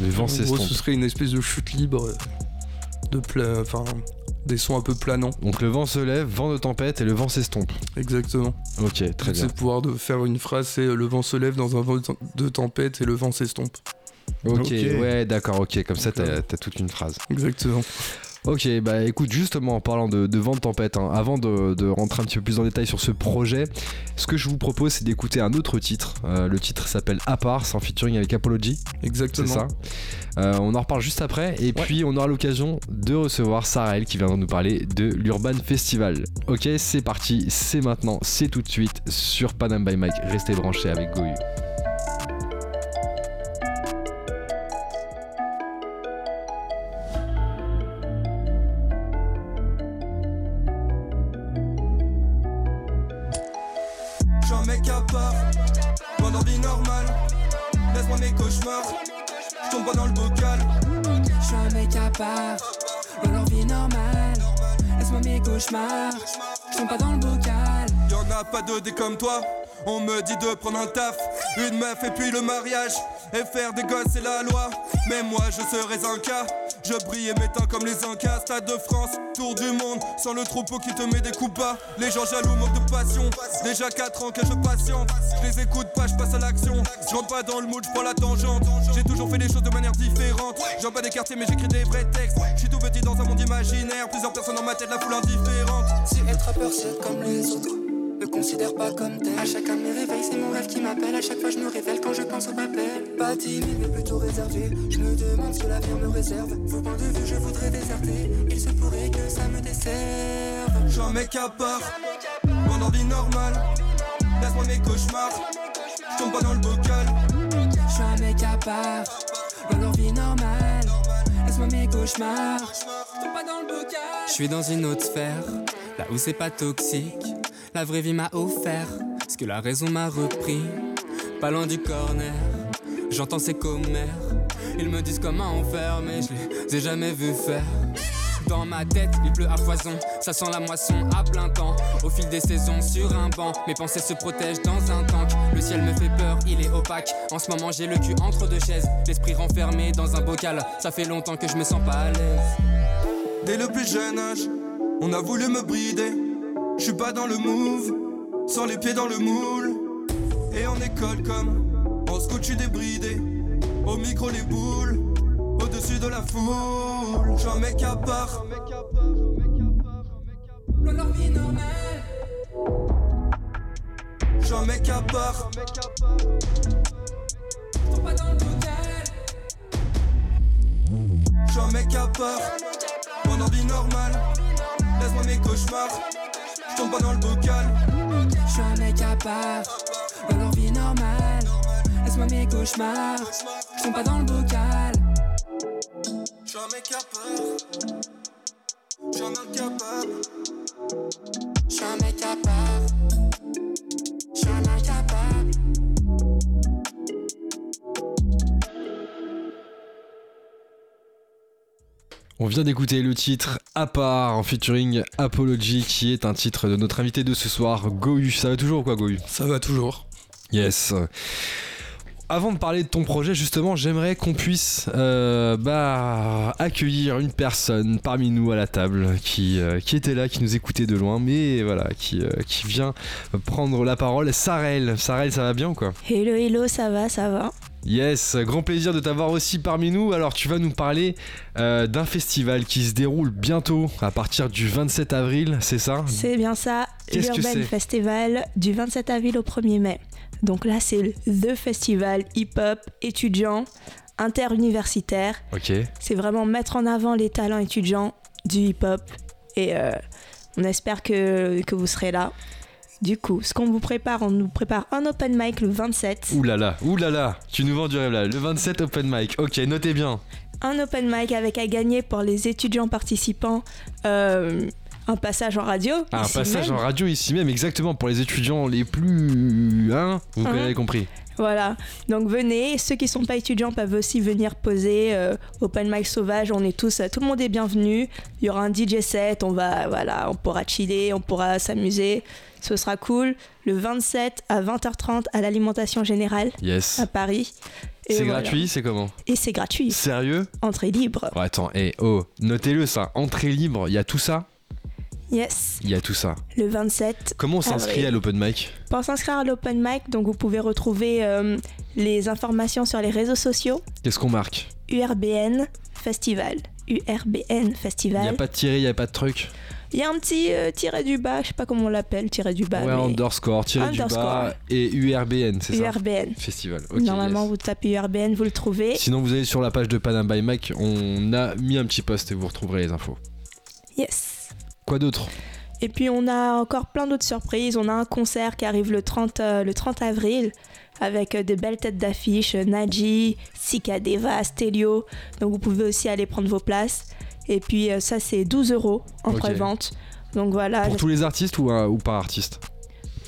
Le vent s'estompe. ce serait une espèce de chute libre euh, de pla... enfin des sons un peu planants. Donc le vent se lève, vent de tempête et le vent s'estompe. Exactement. Ok, très bien. C'est le pouvoir de faire une phrase, c'est le vent se lève dans un vent de tempête et le vent s'estompe. Ok, ouais, d'accord, ok, comme ça t'as as toute une phrase. Exactement. Ok, bah écoute, justement en parlant de, vent de tempête, hein, avant de, rentrer un petit peu plus en détail sur ce projet, ce que je vous propose c'est d'écouter un autre titre. Euh, le titre s'appelle À part, c'est en featuring avec Apology. Exactement. C'est ça. Euh, on en reparle juste après, et puis on aura l'occasion de recevoir Sarah qui viendra nous parler de l'Urban Festival. Ok, c'est parti, c'est maintenant, c'est tout de suite sur Panam by Mike. Restez branchés avec Goyu. Pas de dé comme toi. On me dit de prendre un taf, une meuf et puis le mariage. Et faire des gosses, c'est la loi. Mais moi, je serais un cas. Je brille et m'éteins comme les Incas. Stade de France, tour du monde. Sans le troupeau qui te met des coups bas. Les gens jaloux manquent de passion. Déjà 4 ans que je patiente. Je les écoute pas, je passe à l'action. Je rentre pas dans le mood, je prends la tangente. J'ai toujours fait les choses de manière différente. J'en pas des quartiers, mais j'écris des vrais textes. Je suis tout petit dans un monde imaginaire. Plusieurs personnes dans ma tête, la foule indifférente. Si être rappeur, c'est comme les autres me considère pas comme tel. À chacun de mes réveils, c'est mon rêve qui m'appelle. À chaque fois, je me révèle quand je pense au papel. Pas timide, mais plutôt réservé. Je me demande ce que l'avenir me réserve. Vos points de vue, je voudrais déserter. Il se pourrait que ça me desserve. J'en mets qu'à part, mon envie normale. Laisse-moi mes cauchemars. Je tombe pas dans le bocal. Je un mec à part, dans leur vie normale. Laisse-moi mes cauchemars. Je pas dans le bocal. Je suis dans une autre sphère, là où c'est pas toxique. La vraie vie m'a offert ce que la raison m'a repris. Pas loin du corner, j'entends ces commères. Ils me disent comment faire, mais je les ai jamais vus faire. Dans ma tête, il pleut à foison, ça sent la moisson à plein temps. Au fil des saisons, sur un banc, mes pensées se protègent dans un tank. Le ciel me fait peur, il est opaque. En ce moment, j'ai le cul entre deux chaises, l'esprit renfermé dans un bocal. Ça fait longtemps que je me sens pas à l'aise. Dès le plus jeune âge, on a voulu me brider. Je suis pas dans le move, sans les pieds dans le moule. Et en école comme en scout, je débridé. Au micro, les boules, au-dessus de la foule. J'en mets qu'à part. J'en mets qu'à part. pas dans le. J'en mets qu'à part. Mon envie normale. Laisse-moi mes cauchemars. Tombe pas dans le bocal. Je suis un mec à part, dans leur vie normale. Laisse-moi mes cauchemars. Je tombe pas dans le bocal. Je suis un mec à part. Je suis un incapable. Je suis un mec à part. Je suis un incapable. On vient d'écouter le titre À part en featuring Apology qui est un titre de notre invité de ce soir, Gohu. Ça va toujours ou quoi Gohu? Ça va toujours. Yes. Avant de parler de ton projet, justement, j'aimerais qu'on puisse euh, bah, accueillir une personne parmi nous à la table qui, euh, qui était là, qui nous écoutait de loin, mais voilà, qui, euh, qui vient prendre la parole. Sarel, Sarel, ça va bien ou quoi? Hello, hello, ça va, ça va. Yes, grand plaisir de t'avoir aussi parmi nous. Alors tu vas nous parler euh, d'un festival qui se déroule bientôt à partir du 27 avril, c'est ça? C'est bien ça, l'Urban Festival du 27 avril au 1er mai. Donc là c'est le The Festival hip-hop étudiant interuniversitaire. Ok. C'est vraiment mettre en avant les talents étudiants du hip-hop et euh, on espère que, que vous serez là. Du coup, ce qu'on vous prépare, on nous prépare un open mic le 27. Ouh là là, ouh là là, tu nous vends du rêve là. Le 27 open mic. Ok, notez bien. Un open mic avec à gagner pour les étudiants participants. Euh, un passage en radio. Ah, un passage en radio ici même, exactement, pour les étudiants les plus. Hein Vous hein avez compris. Voilà, donc venez. Ceux qui sont pas étudiants peuvent aussi venir poser euh, Open Mic Sauvage. On est tous, tout le monde est bienvenu. Il y aura un DJ set. On va, voilà, on pourra chiller, on pourra s'amuser. Ce sera cool. Le 27 à 20h30 à l'alimentation générale yes. à Paris. C'est gratuit, c'est comment Et c'est gratuit. Sérieux Entrée libre. attends, et eh, oh, notez-le ça. Entrée libre, il y a tout ça Yes. Il y a tout ça. Le 27. Comment on s'inscrit à l'open mic Pour s'inscrire à l'open mic, donc vous pouvez retrouver euh, les informations sur les réseaux sociaux. Qu'est-ce qu'on marque URBN Festival. URBN Festival. Il n'y a pas de tiré, il n'y a pas de truc il y a un petit euh, tiré du bas, je sais pas comment on l'appelle, tiré du bas. Ouais, underscore, tiré du bas et URBN, c'est ça URBN. Festival. Normalement, vous tapez URBN, vous le trouvez. Sinon, vous allez sur la page de Panam by Mike, on a mis un petit post et vous retrouverez les infos. Yes. Quoi d'autre? Et puis on a encore plein d'autres surprises. On a un concert qui arrive le 30, euh, le 30 avril avec euh, de belles têtes d'affiche, Naji, Sika Deva, Stelio. Donc vous pouvez aussi aller prendre vos places. Et puis euh, ça c'est 12 euros en pré-vente. Donc voilà. Pour tous les artistes ou, ou par artiste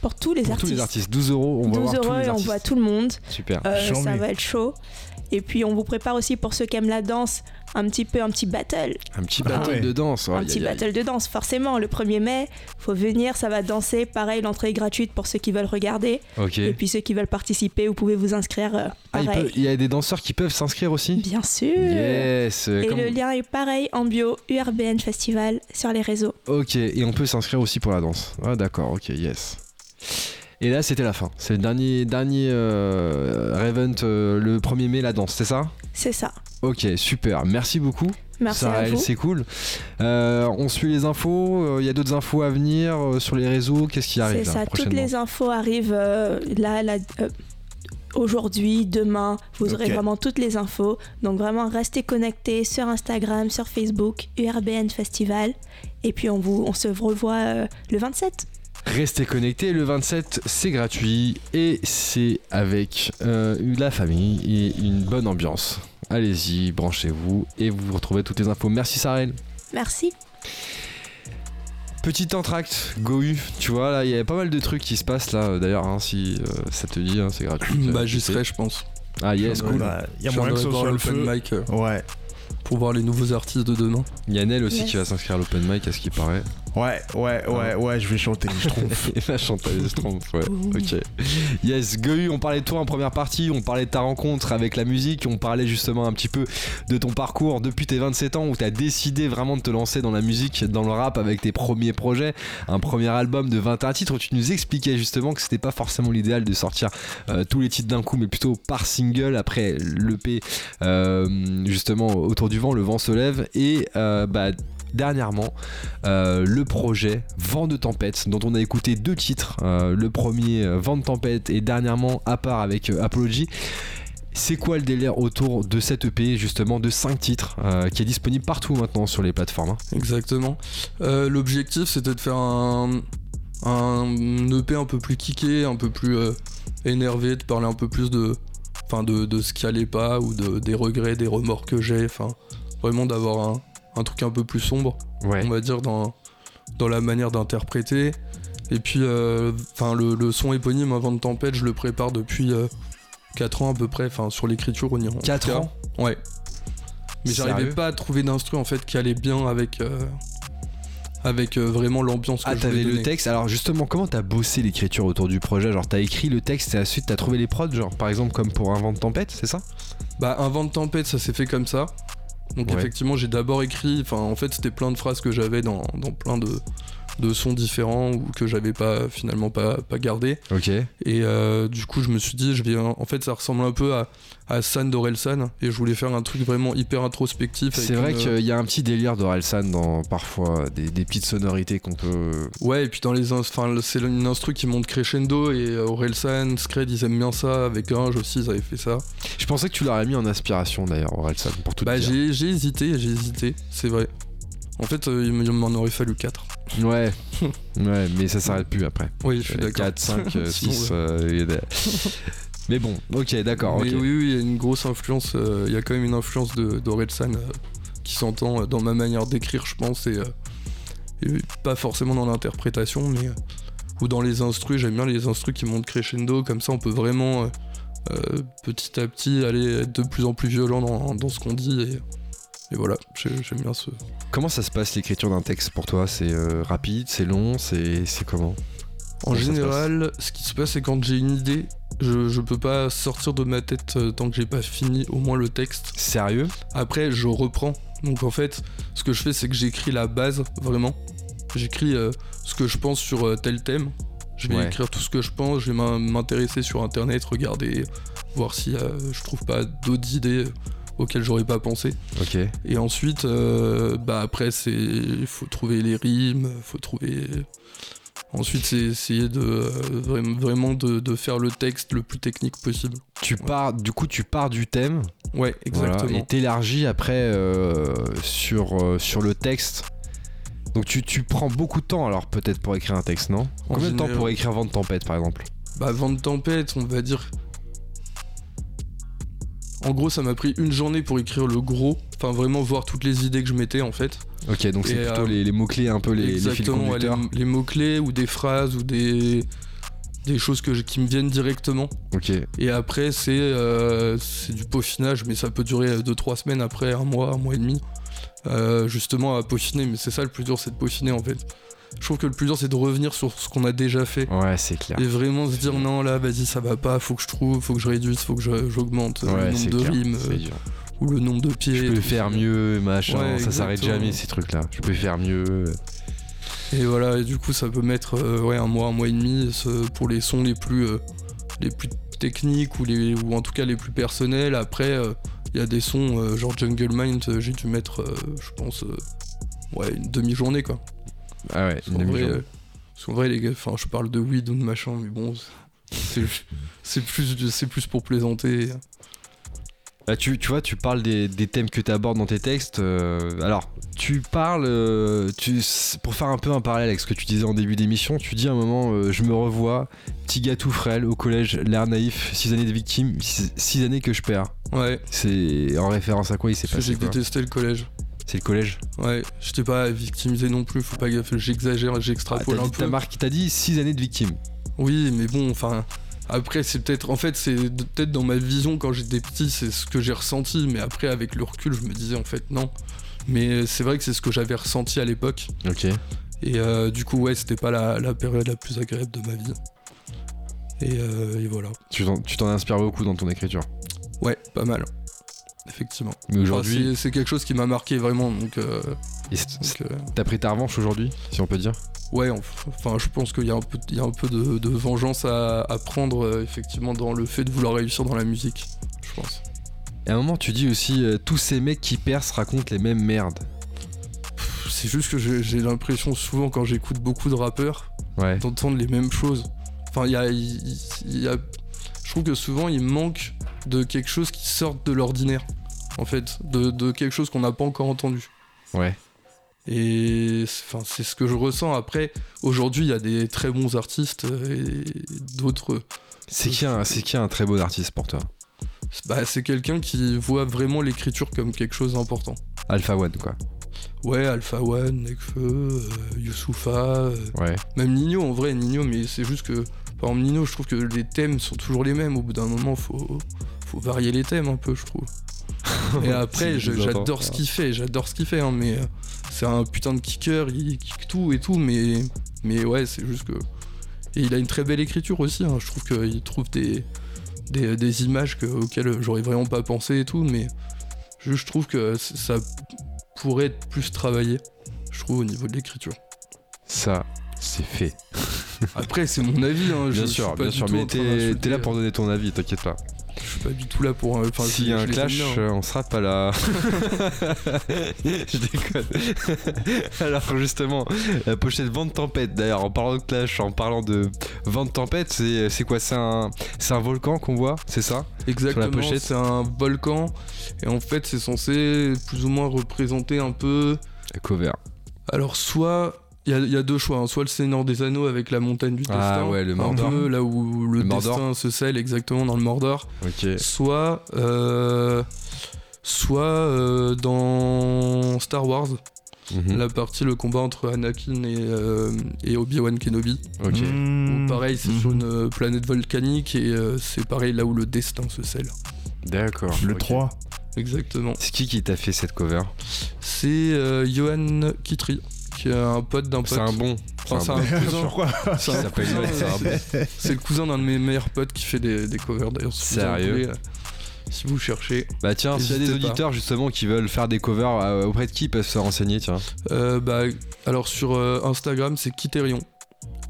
pour tous les pour artistes. tous les artistes. 12 euros, on 12 va voir et on voit tout le monde. Super. ça va être chaud. Et puis on vous prépare aussi pour ceux qui aiment la danse un petit peu un petit battle. Un petit battle de danse. un petit battle de danse, forcément. Le 1er mai, faut venir, ça va danser. Pareil, l'entrée est gratuite pour ceux qui veulent regarder. Et puis ceux qui veulent participer, vous pouvez vous inscrire. Euh, ah, il, y a des danseurs qui peuvent s'inscrire aussi Bien sûr. Yes. Et le lien est pareil en bio, URBN Festival sur les réseaux. Ok, et on peut s'inscrire aussi pour la danse. Ah d'accord, ok, yes. Et là, c'était la fin. C'est le dernier, dernier euh, Revent, euh, le 1er mai, la danse, c'est ça? C'est ça. Ok, super. Merci beaucoup. Merci à vous. c'est cool. Euh, on suit les infos. Il y a d'autres infos à venir sur les réseaux? Qu'est-ce qui arrive C'est ça. Toutes les infos arrivent là, là aujourd'hui, demain. Vous aurez vraiment toutes les infos. Donc vraiment, restez connectés sur Instagram, sur Facebook, URBN Festival. Et puis on vous, on se revoit le 27. Restez connectés, le 27 c'est gratuit et c'est avec euh, la famille et une bonne ambiance. Allez-y, branchez-vous et vous retrouvez toutes les infos. Merci Sarel. Merci. Petit entracte, Gohu, tu vois, là, il y a pas mal de trucs qui se passent là, d'ailleurs, hein, si euh, ça te dit, hein, c'est gratuit. bah, j'y serai, je pense. Ah, yes, cool. Il y a moyen que ce soit le feu. Mic, euh, ouais. Pour voir les nouveaux artistes de demain. Il y a Nel aussi qui va s'inscrire à l'open mic, à ce qui paraît. Ouais, ouais, ouais, ah. ouais, je vais chanter les Schtroumpfs. Il va chanter les Schtroumpfs, ouais. ok. Yes, Gohu, on parlait de toi en première partie, on parlait de ta rencontre avec la musique, on parlait justement un petit peu de ton parcours depuis tes 27 ans où tu as décidé vraiment de te lancer dans la musique, dans le rap avec tes premiers projets, un premier album de 21 titres où tu nous expliquais justement que c'était pas forcément l'idéal de sortir euh, tous les titres d'un coup, mais plutôt par single après l'EP euh, justement autour du vent, le vent se lève et euh, bah dernièrement euh, le projet Vent de Tempête, dont on a écouté deux titres. Euh, le premier, euh, Vent de Tempête, et dernièrement, à part avec Apology. C'est quoi le délire autour de cette EP, justement, de 5 titres, qui est disponible partout maintenant sur les plateformes hein Exactement. L'objectif, c'était de faire un, EP un peu plus kické, un peu plus énervé, de parler un peu plus de, enfin de, ce qui allait pas ou de, des regrets, des remords que j'ai. Vraiment d'avoir un, un truc un peu plus sombre, on va dire, dans, dans la manière d'interpréter. Et puis, euh, enfin, le, son éponyme avant de tempête, je le prépare depuis 4 euh, ans à peu près, enfin, sur l'écriture on y 4 ans Ouais. Mais j'arrivais pas à trouver d'instru en fait qui allait bien avec. Euh, avec vraiment l'ambiance que ah, t'avais le texte. Alors justement, comment t'as bossé l'écriture autour du projet? Genre t'as écrit le texte et ensuite t'as trouvé les prods, genre par exemple comme pour un vent de tempête, c'est ça? Bah un vent de tempête, ça s'est fait comme ça. Donc effectivement, j'ai d'abord écrit, enfin en fait, c'était plein de phrases que j'avais dans, dans, plein de, de sons différents ou que j'avais pas finalement pas, pas gardé. Ok. Et euh, du coup, je me suis dit, je vais, en fait, ça ressemble un peu à, à San d'Orelsan et je voulais faire un truc vraiment hyper introspectif. C'est vrai qu'il y a un petit délire d'Orelsan dans parfois des, des, petites sonorités qu'on peut. Ouais, et puis dans les, enfin, c'est une instru qui monte crescendo et euh, Orelsan, Scred, ils aiment bien ça. Avec Gringe aussi, ils avaient fait ça. Je pensais que tu l'aurais mis en inspiration d'ailleurs, Orelsan, pour tout bah, j'ai hésité, j'ai hésité, c'est vrai. En fait, il m'en aurait fallu 4. Ouais, ouais, mais ça s'arrête plus après. Oui, je suis d'accord. 4, 5, 6. mais bon, ok, d'accord. Oui, oui, il y a une grosse influence. Il y a quand même une influence d'Orelsan qui s'entend dans ma manière d'écrire, je pense, et, pas forcément dans l'interprétation, mais ou dans les instrus. J'aime bien les instrus qui montent crescendo, comme ça on peut vraiment euh, petit à petit aller être de plus en plus violent dans, ce qu'on dit et, et voilà, j'aime bien ce. Comment ça se passe l'écriture d'un texte pour toi? C'est euh, rapide, c'est long, c'est comment? En général, ce qui se passe, c'est quand j'ai une idée, je, je, peux pas sortir de ma tête euh, tant que j'ai pas fini au moins le texte. Sérieux? Après, je reprends. Donc en fait, ce que je fais, c'est que j'écris la base, vraiment. J'écris ce que je pense sur tel thème. Je vais écrire tout ce que je pense, je vais m'intéresser sur internet, regarder, voir si je trouve pas d'autres idées auxquelles j'aurais pas pensé. Ok. Et ensuite, euh, bah après, c'est il faut trouver les rimes, faut trouver. Ensuite, c'est essayer de vraiment de, faire le texte le plus technique possible. Tu pars, du coup, tu pars du thème. Ouais, exactement. et t'élargis après euh, sur, euh, sur le texte donc tu, prends beaucoup de temps alors peut-être pour écrire un texte, non? Combien de temps pour écrire Vent de tempête par exemple? Bah Vent de tempête, on va dire. En gros, ça m'a pris une journée pour écrire le gros, enfin vraiment voir toutes les idées que je mettais en fait. Ok, donc c'est plutôt euh, les, mots-clés, un peu les, exactement, les les, mots-clés ou des phrases ou des, des choses que qui me viennent directement. Ok. Et après, c'est euh, du peaufinage, mais ça peut durer 2-3 semaines après, un mois, un mois et demi. Euh, justement à peaufiner. Mais c'est ça le plus dur, c'est de peaufiner en fait. Je trouve que le plus dur, c'est de revenir sur ce qu'on a déjà fait. Ouais, c'est clair. Et vraiment se dire non, là, vas-y, ça va pas, faut que je trouve, faut que je réduise, faut que j'augmente le nombre de rimes. Euh, ou le nombre de pieds. Je peux faire mieux, machin, ça s'arrête jamais ces trucs-là. Je peux faire mieux. Et voilà, et du coup, ça peut mettre euh, ouais, un mois, un mois et demi pour les sons les plus, les plus techniques ou, les, ou en tout cas les plus personnels. Après, il y a des sons euh, genre Jungle Mind, euh, j'ai dû mettre, euh, je pense, ouais, une demi-journée quoi. Ah ouais, une demi-journée. En vrai, les gars, enfin, je parle de weed ou de machin, mais bon, c'est plus, c'est plus pour plaisanter. Bah, tu, tu vois, tu parles des, thèmes que tu abordes dans tes textes. alors, tu parles, tu, pour faire un peu un parallèle avec ce que tu disais en début d'émission, tu dis à un moment, je me revois, petit gars tout frêle, au collège, l'air naïf, 6 années de victime, 6 années que je perds. Ouais. C'est en référence à quoi il s'est passé J'ai détesté le collège. C'est le collège Ouais, j'étais pas victimisé non plus, faut pas gaffe, j'exagère, j'extrapole ah, un peu. marque, t'as dit 6 années de victime. Oui, mais bon, enfin. Après, c'est peut-être. En fait, c'est peut-être dans ma vision quand j'étais petit, c'est ce que j'ai ressenti, mais après, avec le recul, je me disais en fait non. Mais c'est vrai que c'est ce que j'avais ressenti à l'époque. Ok. Et euh, du coup, ouais, c'était pas la, la, période la plus agréable de ma vie. Et, euh, et voilà. Tu t'en inspires beaucoup dans ton écriture Ouais, pas mal. Effectivement. Mais aujourd'hui. c'est quelque chose qui m'a marqué vraiment. Donc, euh, euh, T'as pris ta revanche aujourd'hui, si on peut dire? Ouais, enfin, je pense qu'il y a un peu, y a un peu de, vengeance à, prendre, euh, effectivement, dans le fait de vouloir réussir dans la musique, je pense. Et à un moment, tu dis aussi tous ces mecs qui percent racontent les mêmes merdes. C'est juste que j'ai l'impression, souvent, quand j'écoute beaucoup de rappeurs, d'entendre les mêmes choses. Enfin, il y a, y a. Je trouve que souvent, il manque de quelque chose qui sorte de l'ordinaire, en fait, de, quelque chose qu'on n'a pas encore entendu. Ouais. Et enfin, c'est ce que je ressens. Après, aujourd'hui, il y a des très bons artistes et d'autres. C'est qui, un, qui un très bon artiste pour toi? Bah, C'est quelqu'un qui voit vraiment l'écriture comme quelque chose d'important. Alpha One, quoi. Ouais, Alpha One, Nekfeu, euh, Youssoufa, euh, ouais. même Nino en vrai, Nino, mais c'est juste que, par exemple, Nino, je trouve que les thèmes sont toujours les mêmes. Au bout d'un moment, faut, faut varier les thèmes un peu, je trouve. Et après, j'adore ce qu'il fait, j'adore ce qu'il fait, hein, mais euh, c'est un putain de kicker, il kick tout et tout, mais, mais ouais, c'est juste que. Et il a une très belle écriture aussi, hein, je trouve qu'il trouve des, des, images auxquelles j'aurais vraiment pas pensé et tout, mais je, trouve que ça pourrait être plus travaillé, je trouve, au niveau de l'écriture. Ça, c'est fait. Après, c'est mon avis. Hein, bien sûr, bien sûr, mais t'es là pour donner ton avis, t'inquiète pas. Je suis pas du tout là pour. Euh, S'il y a un clash, hein. euh, on sera pas là. je déconne. Alors justement, la pochette Vent de tempête. D'ailleurs, en parlant de clash, en parlant de Vent de tempête, c'est quoi? C'est un, un volcan qu'on voit, c'est ça? Exactement. C'est un volcan et en fait, c'est censé plus ou moins représenter un peu Cover. Alors, soit il y, a deux choix, hein. soit le Seigneur des Anneaux avec la montagne du ah, destin, ouais, le Mordor. là où le, destin se scelle exactement dans le Mordor. Soit, euh, soit euh, dans Star Wars, mhm. la partie le combat entre Anakin et, euh, et Obi-Wan Kenobi. Mmh. pareil, c'est sur une planète volcanique et c'est pareil là où le destin se scelle. D'accord. Le 3. Exactement. C'est qui qui t'a fait cette cover? C'est Johan Kitri un pote d'un pote. C'est un bon. c'est un, cousin. C'est le cousin d'un de mes meilleurs potes qui fait des, des covers d'ailleurs. Sérieux euh, si vous cherchez. Bah tiens, s'il y a des auditeurs justement qui veulent faire des covers, euh, auprès de qui peuvent se renseigner tiens euh, Bah alors sur Instagram c'est Kiterion.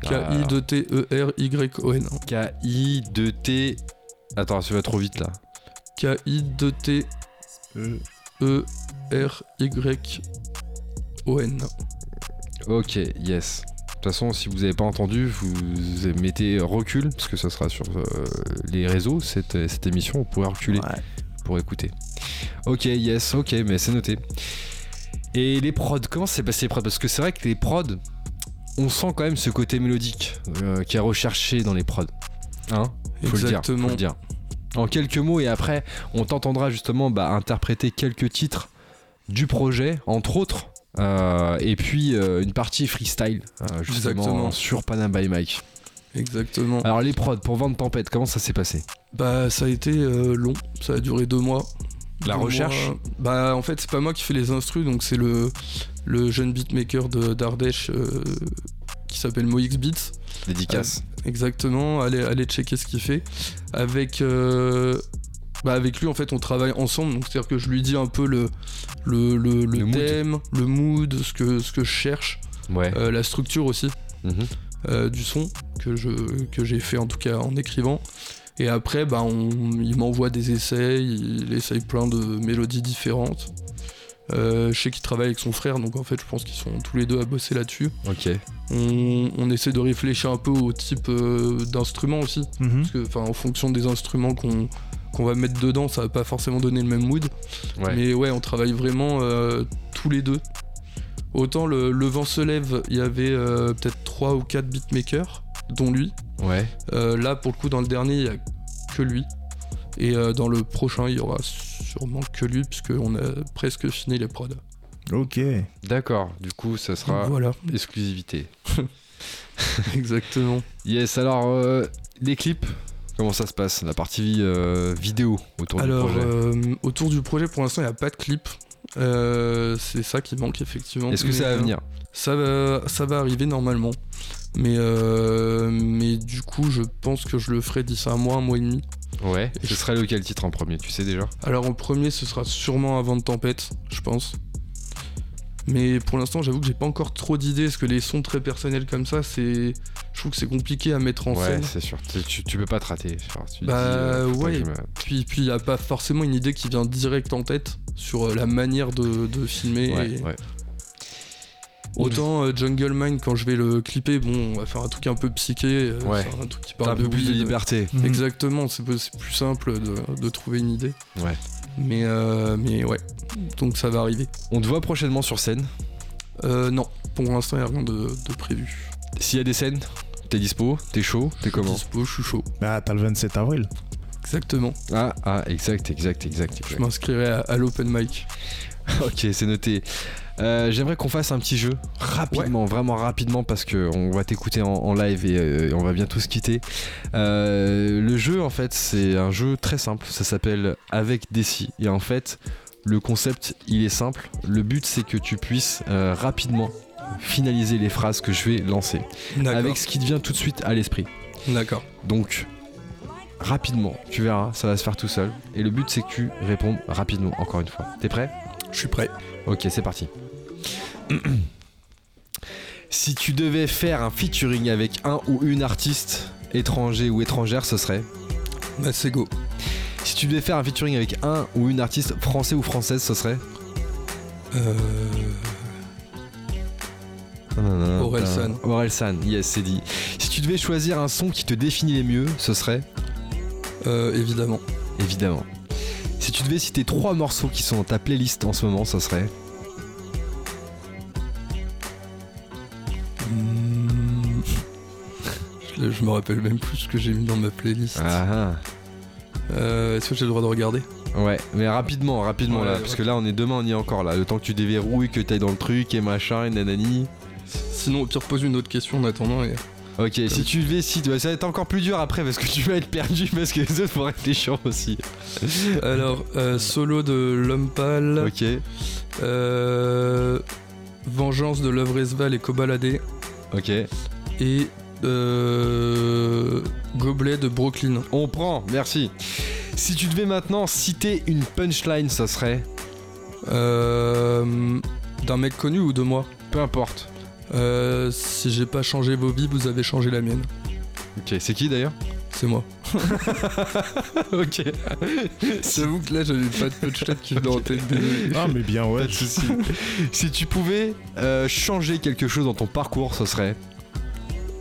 K-I-D-T-E-R-Y-O-N. K-I-D-T. Attends, ça va trop vite là. K-I-D-T-E-R-Y-O-N. Ok, yes. De toute façon, si vous n'avez pas entendu, vous mettez recul, parce que ça sera sur euh, les réseaux, cette, cette, émission, vous pourrez reculer pour écouter. Ok, yes, ok, mais c'est noté. Et les prods, comment s'est passé les prods? Parce que c'est vrai que les prods, on sent quand même ce côté mélodique euh, qui est recherché dans les prods. Hein? Faut Exactement. Le dire, faut le dire. En quelques mots, et après, on t'entendra justement bah, interpréter quelques titres du projet, entre autres euh, et puis euh, une partie freestyle, euh, justement sur Panam by Mike. Exactement. Alors les prods pour Vendre Tempête, comment ça s'est passé? Bah ça a été long, ça a duré deux mois. La recherche Bah en fait c'est pas moi qui fais les instrus, donc c'est le, le jeune beatmaker d'Ardèche qui s'appelle Moix Beats. Dédicace. exactement, allez, allez checker ce qu'il fait. Avec bah avec lui en fait on travaille ensemble donc c'est à dire que je lui dis un peu le le, le, thème le mood ce que ce que je cherche euh, la structure aussi mhm. euh, du son que je que j'ai fait en tout cas en écrivant et après bah on, il m'envoie des essais il essaye plein de mélodies différentes euh, je sais qu'il travaille avec son frère, donc en fait, je pense qu'ils sont tous les deux à bosser là-dessus. Ok. On, essaie de réfléchir un peu au type d'instrument aussi, mhm. parce que, en fonction des instruments qu'on qu'on va mettre dedans, ça va pas forcément donner le même mood. Mais ouais, on travaille vraiment euh, tous les deux. Autant le, vent se lève, il y avait euh, peut-être 3 ou 4 beatmakers, dont lui. Ouais. Euh, là, pour le coup, dans le dernier, il y a que lui. Et dans le prochain, il y aura sûrement que lui, puisqu'on a presque fini les prods. Ok. D'accord, du coup, ça sera voilà. exclusivité. Exactement. Yes, alors, les clips, Comment ça se passe, la partie euh, vidéo autour du projet euh, Autour du projet, pour l'instant, il n'y a pas de clip. Euh, c'est ça qui manque effectivement. Est-ce que ça va venir? ça va, ça va arriver normalement. Mais, mais du coup, je pense que je le ferai d'ici un mois, un mois et demi. Ouais. Et ce serait lequel titre en premier, tu sais déjà? Alors en premier, ce sera sûrement Avant de Tempête, je pense. Mais pour l'instant, j'avoue que j'ai pas encore trop d'idées, parce que les sons très personnels comme ça, c'est. Je trouve que c'est compliqué à mettre en scène. Ouais, c'est sûr. Tu, tu, peux pas te rater. bah euh, ouais. Puis il n'y a pas forcément une idée qui vient direct en tête sur euh, la manière de, de filmer. Ouais, ouais. Autant euh, Jungle Mind, quand je vais le clipper, bon, on va faire un truc un peu psyché, ouais. un truc qui parle un peu plus de liberté. Exactement, c'est plus simple de, de, trouver une idée. Ouais. Mais, euh, mais ouais, donc ça va arriver. On te voit prochainement sur scène? Euh, Non, pour l'instant, il n'y a rien de, prévu. S'il y a des scènes, t'es dispo T'es chaud T'es comment dispo, je suis chaud. Bah, t'as le 27 avril. Exactement. Ah, ah, exact, exact, exact. Je m'inscrirai à l'open mic. ok, c'est noté. Euh, j'aimerais qu'on fasse un petit jeu rapidement, vraiment rapidement, parce qu'on va t'écouter en, live et, on va bientôt se quitter. Euh, le jeu, en fait, c'est un jeu très simple. Ça s'appelle Avec Desi. Et en fait, le concept, il est simple. Le but, c'est que tu puisses euh, rapidement finaliser les phrases que je vais lancer. Avec ce qui te vient tout de suite à l'esprit. D'accord. Donc, rapidement, tu verras, ça va se faire tout seul. Et le but, c'est que tu répondes rapidement, encore une fois. T'es prêt? Je suis prêt. Ok, c'est parti. si tu devais faire un featuring avec un ou une artiste étranger ou étrangère, ce serait? Bah c'est go. Si tu devais faire un featuring avec un ou une artiste français ou française, ce serait? Euh. Orelsan. Orelsan, yes, c'est dit. Si tu devais choisir un son qui te définit les mieux, ce serait euh, Évidemment. Évidemment. Si tu devais citer trois morceaux qui sont dans ta playlist en ce moment, ça serait hmm. je, me rappelle même plus ce que j'ai mis dans ma playlist. Ah, ah. Euh, est-ce que j'ai le droit de regarder? Ouais, mais rapidement, rapidement là, parce que là on est demain, on y est encore là. Le temps que tu déverrouilles, que t'ailles dans le truc et machin et nanani. Sinon, au pire, pose une autre question en attendant. Et... Ok, si tu le si ça va être encore plus dur après parce que tu vas être perdu parce que les autres vont réfléchir aussi. Alors, euh, solo de l'homme pâle. Ok. Euh, vengeance de l'œuvre Esval et Kobalade. Ok. Et euh, Gobelet de Brooklyn. On prend, merci. Si tu devais maintenant citer une punchline, ça serait euh, D'un mec connu ou de moi? Peu importe. Euh, si j'ai pas changé vos vies, vous avez changé la mienne. Ok, c'est qui d'ailleurs? C'est moi. ok. J'avoue que là, j'avais pas de punchline qui venait en tête. Ah, mais bien, ouais. si tu pouvais euh, changer quelque chose dans ton parcours, ce serait?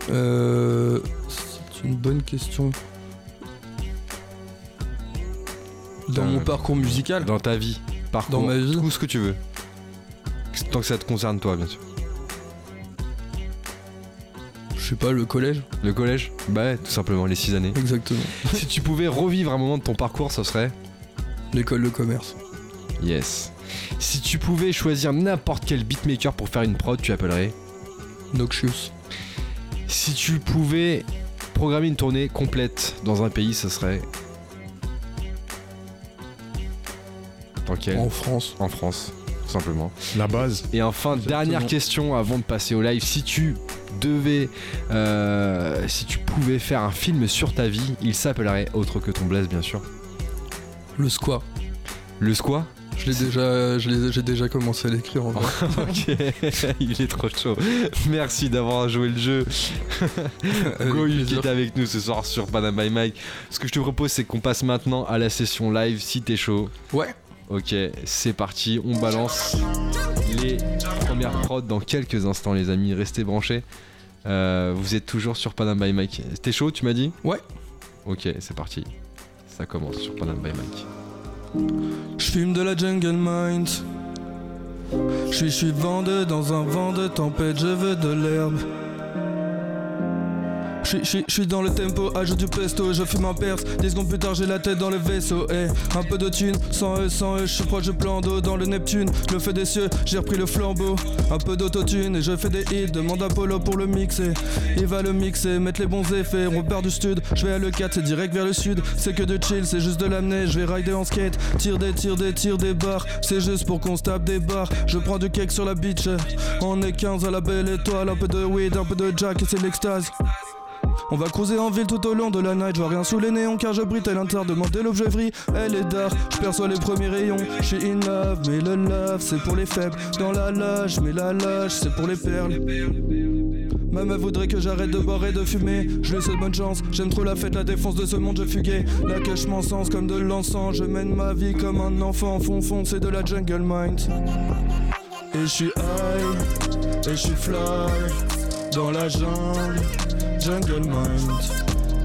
Euh, C'est une bonne question. Dans mon parcours musical? Dans ta vie. Parcours. Dans ma vie? Tout ce que tu veux. Tant que ça te concerne toi, bien sûr. Je sais pas, le collège Le collège Bah tout simplement, les 6 années. Exactement. si tu pouvais revivre un moment de ton parcours, ça serait L'école de commerce. Yes. Si tu pouvais choisir n'importe quel beatmaker pour faire une prod, tu appellerais Noxious. Si tu pouvais programmer une tournée complète dans un pays, ça serait Dans quel En France. En France, tout simplement. La base. Et enfin, dernière question avant de passer au live. Si tu devais, euh, si tu pouvais faire un film sur ta vie, il s'appellerait autre que ton Blaise, bien sûr. Le squat. Le squat? Je l'ai déjà, j'ai déjà commencé à l'écrire en vrai. ok, il est trop chaud. Merci d'avoir joué le jeu. Go, il est avec nous ce soir sur Panama by Mike. Ce que je te propose, c'est qu'on passe maintenant à la session live si t'es chaud. Ouais. Ok, c'est parti, on balance les premières prods dans quelques instants, les amis. Restez branchés. Euh, vous êtes toujours sur Panam by Mike. T'es chaud, tu m'as dit Ouais. Ok, c'est parti. Ça commence sur Panam by Mike. Je fume de la jungle mind. Je suis, vendeur dans un vent de tempête, je veux de l'herbe. Je suis dans le tempo, ajoute du pesto, je fume un perse. 10 secondes plus tard, j'ai la tête dans le vaisseau. Et un peu de thune, sans eux, sans eux, je suis proche du plan d'eau dans le Neptune. Le feu des cieux, j'ai repris le flambeau. Un peu d'autotune et je fais des hits. Demande à Polo pour le mixer. Il va le mixer, mettre les bons effets. On repart du stud, je vais à le 4, c'est direct vers le sud. C'est que de chill, c'est juste de l'amener. Je vais rider en skate, tire des, tire des, tire des barres. C'est juste pour qu'on se tape des barres. Je prends du cake sur la beach. On est 15 à la belle étoile. Un peu de weed, un peu de jack et c'est l'extase. On va cruiser en ville tout au long de la night. Je vois rien sous les néons car je brille tel un Demandez l'objet elle est d'art. Je perçois les premiers rayons. Je suis in love, mais le love c'est pour les faibles. Dans la lâche, mais la lâche c'est pour les perles. Ma meuf voudrait que j'arrête de boire et de fumer. Je lui souhaite bonne chance, j'aime trop la fête, la défense de ce monde, je fuguais. La cache m'encense comme de l'encens. Je mène ma vie comme un enfant. Fond fond, c'est de la jungle mind. Et je suis high, et je suis fly dans la jungle jungle mind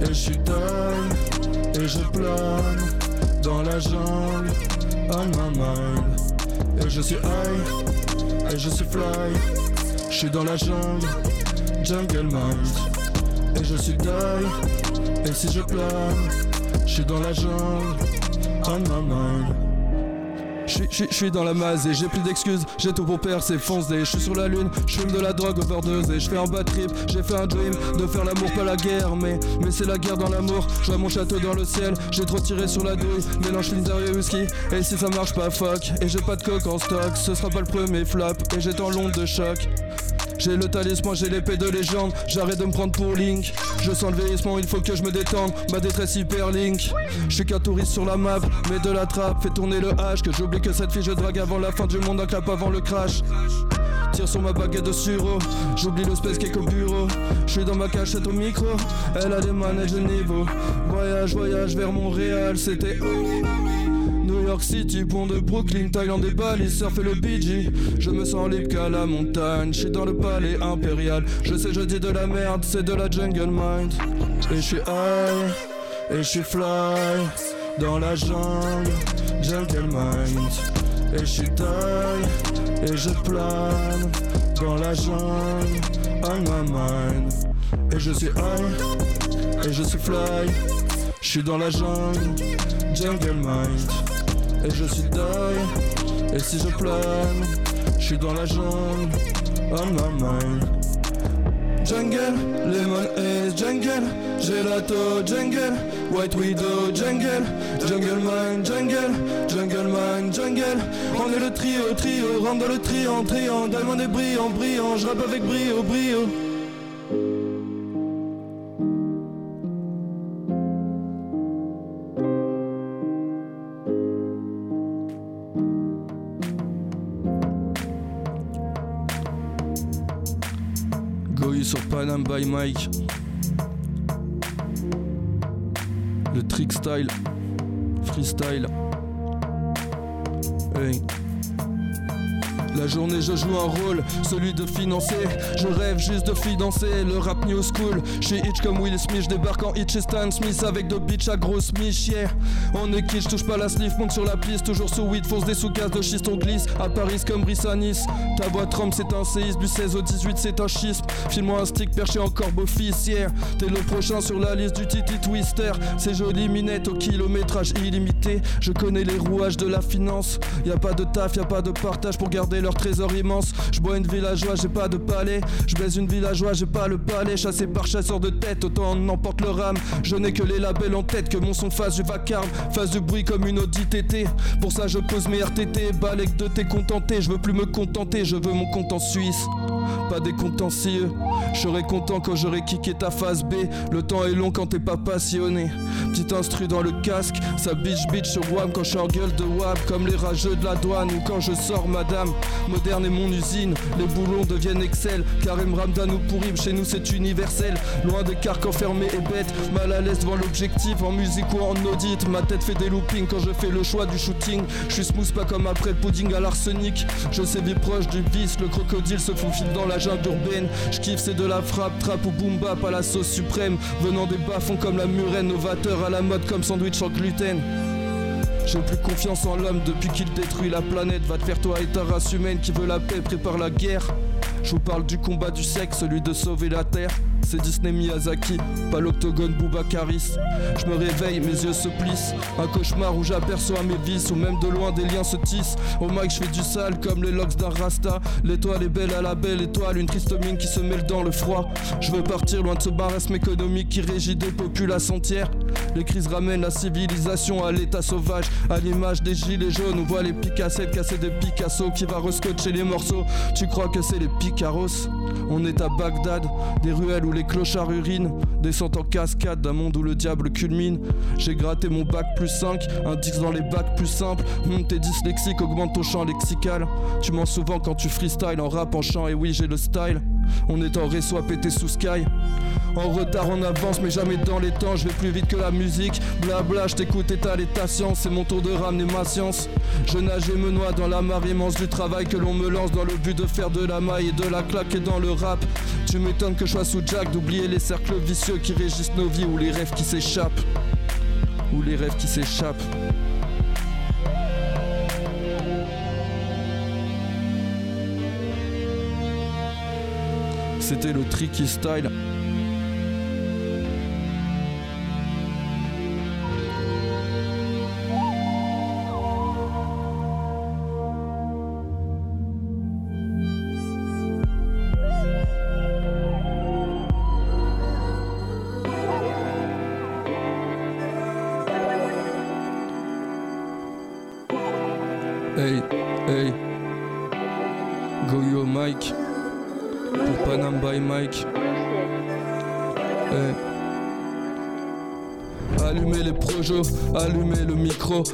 Et je suis et je plane Dans la jungle on my mind Et je suis high et je suis fly. Je suis dans la jungle jungle mind Et je suis die et si je plane Je suis dans la jungle on my mind je suis dans la masse et j'ai plus d'excuses, j'ai tout pour perdre, c'est foncé. Je suis sur la lune, je fume de la drogue overdose et je fais un bad trip. J'ai fait un dream de faire l'amour, pas la guerre, mais, c'est la guerre dans l'amour. Je vois mon château dans le ciel, j'ai trop tiré sur la douille. Mélange Linder et whisky, et si ça marche pas, fuck. Et j'ai pas de coke en stock, ce sera pas le premier flop, et j'ai tant l'onde de choc. J'ai le talisman, j'ai l'épée de légende. J'arrête de me prendre pour Link. Je sens le vieillissement, il faut que je me détende. Ma détresse hyper Link. Je suis qu'un touriste sur la map, mais de la trappe. Fais tourner le H, que j'oublie que cette fille je drague avant la fin du monde, un clap avant le crash. Tire sur ma baguette de suro, j'oublie le space qui est au bureau. Je suis dans ma cachette au micro, elle a des manettes de niveau. Voyage, voyage vers Montréal, c'était. New York City, pont de Brooklyn, Thaïlande et Bali, surf et le BG. Je me sens libre qu'à la montagne, je suis dans le palais impérial. Je sais, je dis de la merde, c'est de la jungle mind. Et je suis high, et je suis fly, dans la jungle, jungle mind. Et je suis taille, et je plane, dans la jungle, on my mind. Et je suis high, et je suis fly. Je suis dans la jungle, jungle mind. Et je suis die, et si je plane, je suis dans la jungle, on my mind. Jungle, lemon haze, jungle, gelato, jungle, white widow, jungle, jungle mind, jungle, jungle mind, jungle. On est le trio, trio, rentre dans le triangle, triangle, diamond et brillant, brillant, je rappe avec brio, brio. Sur Panam by Mike. Le trick style, freestyle. La journée je joue un rôle, celui de financer. Je rêve juste de financer le rap new school. Je suis Hitch comme Will Smith, je débarque en Hitch et Stan Smith Avec deux bitches à grosse miche, yeah. On est kitsch, touche pas la sleeve, monte sur la piste. Toujours sous weed, fonce des sous gaz de schiste, on glisse. À Paris comme Brice à Nice Ta boîte Rome c'est un séisme, du 16 au 18 c'est un schisme File-moi un stick perché en corbe officière T'es le prochain sur la liste du Titi Twister C'est joli minette au kilométrage illimité Je connais les rouages de la finance Y a pas de taf, y a pas de partage pour garder leur trésor immense. Je bois une villageoise, j'ai pas de palais. Je baise une villageoise, j'ai pas le palais. Chassé par chasseur de tête, autant on emporte le rame. Je n'ai que les labels en tête, que mon son fasse du vacarme, fasse du bruit comme une Audi TT. Pour ça, je pose mes RTT, balèque de t'es contenté. Je veux plus me contenter, je veux mon compte en Suisse. Pas des contentieux. Je serai content quand j'aurai kické ta phase B. Le temps est long quand t'es pas passionné. Petit instru dans le casque, ça bitch bitch sur WAM quand je en gueule de WAP. Comme les rageux de la douane ou quand je sors madame. Moderne est mon usine, les boulons deviennent Excel. Karim Ramdan ou Pourim, chez nous c'est universel. Loin des carques enfermés et bêtes, mal à l'aise devant l'objectif, en musique ou en audit. Ma tête fait des loopings quand je fais le choix du shooting. Je suis smooth pas comme après le pudding à l'arsenic. Je sais vie proche du vice, le crocodile se faufile dans la jungle urbaine. Je kiffe c'est de la frappe, trap ou boom bap à la sauce suprême. Venant des bas-fonds comme la murène, novateur à la mode comme sandwich en gluten. J'ai plus confiance en l'homme depuis qu'il détruit la planète. Va te faire toi et ta race humaine qui veut la paix, prépare la guerre. Je vous parle du combat du sexe, celui de sauver la terre c'est Disney Miyazaki, pas l'octogone Boubacaris. Je me réveille, mes yeux se plissent. Un cauchemar où j'aperçois mes vices, ou même de loin des liens se tissent. Au mic, je fais du sale comme les locks d'un rasta. L'étoile est belle à la belle étoile, une triste mine qui se mêle dans le froid. Je veux partir loin de ce marasme économique qui régit des populations entières. Les crises ramènent la civilisation à l'état sauvage, à l'image des gilets jaunes. On voit les picassettes casser des Picasso qui va rescotcher les morceaux. Tu crois que c'est les Picaros? On est à Bagdad, des ruelles où les clochards urinent, descendent en cascade d'un monde où le diable culmine. J'ai gratté mon bac plus 5, indice dans les bacs plus simples. Hum, t'es dyslexique, augmente ton champ lexical. Tu mens souvent quand tu freestyle en rap, en chant, et oui, j'ai le style. On est en réseau pété sous sky. En retard, on avance, mais jamais dans les temps. Je vais plus vite que la musique. Blabla, je t'écoute et t'as ta science. C'est mon tour de ramener ma science. Je nage et me noie dans la marée immense du travail que l'on me lance dans le but de faire de la maille et de la claque et dans le rap. Tu m'étonnes que je sois sous Jack, d'oublier les cercles vicieux qui régissent nos vies ou les rêves qui s'échappent. Ou les rêves qui s'échappent. C'était le tricky style.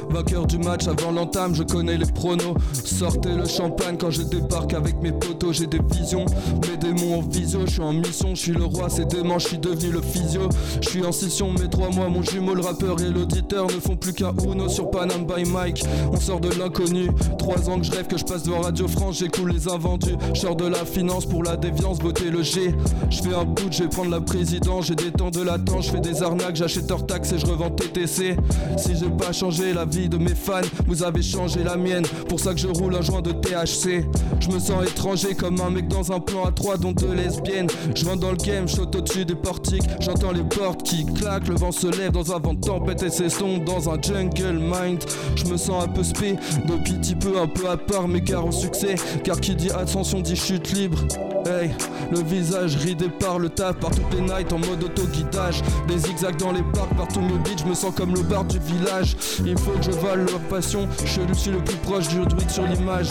Vainqueur du match avant l'entame, je connais les pronos. Sortez le champagne quand je débarque avec mes potos. J'ai des visions, mes démons en visio. Je suis en mission, je suis le roi, c'est dément, je suis devenu le physio. Je suis en scission, mes trois mois, mon jumeau, le rappeur et l'auditeur ne font plus qu'un Uno sur Panam by Mike. On sort de l'inconnu, trois ans que je rêve que je passe devant Radio France, j'écoule les invendus. Je sors de la finance pour la déviance, voter le G. Je fais un bout, je vais prendre la présidence, j'ai des temps de latence, je fais des arnaques, j'achète hors taxe et je revends TTC. Si j'ai pas changé la vie de mes fans, vous avez changé la mienne. Pour ça que je roule un joint de THC. Je me sens étranger comme un mec dans un plan à trois dont deux lesbiennes. Je rentre dans le game, je au-dessus des portiques. J'entends les portes qui claquent, le vent se lève dans un vent de tempête et s'estompe dans un jungle mind. Je me sens un peu spé, depuis petit peu, un peu à part, mais car au succès. Car qui dit ascension dit chute libre. Hey, le visage ridé par le taf, par toutes les nights en mode auto-guidage. Des zigzags dans les parcs, partout me beat, je me sens comme le bar du village. Il je vale leur passion, je suis le plus proche du druide sur l'image.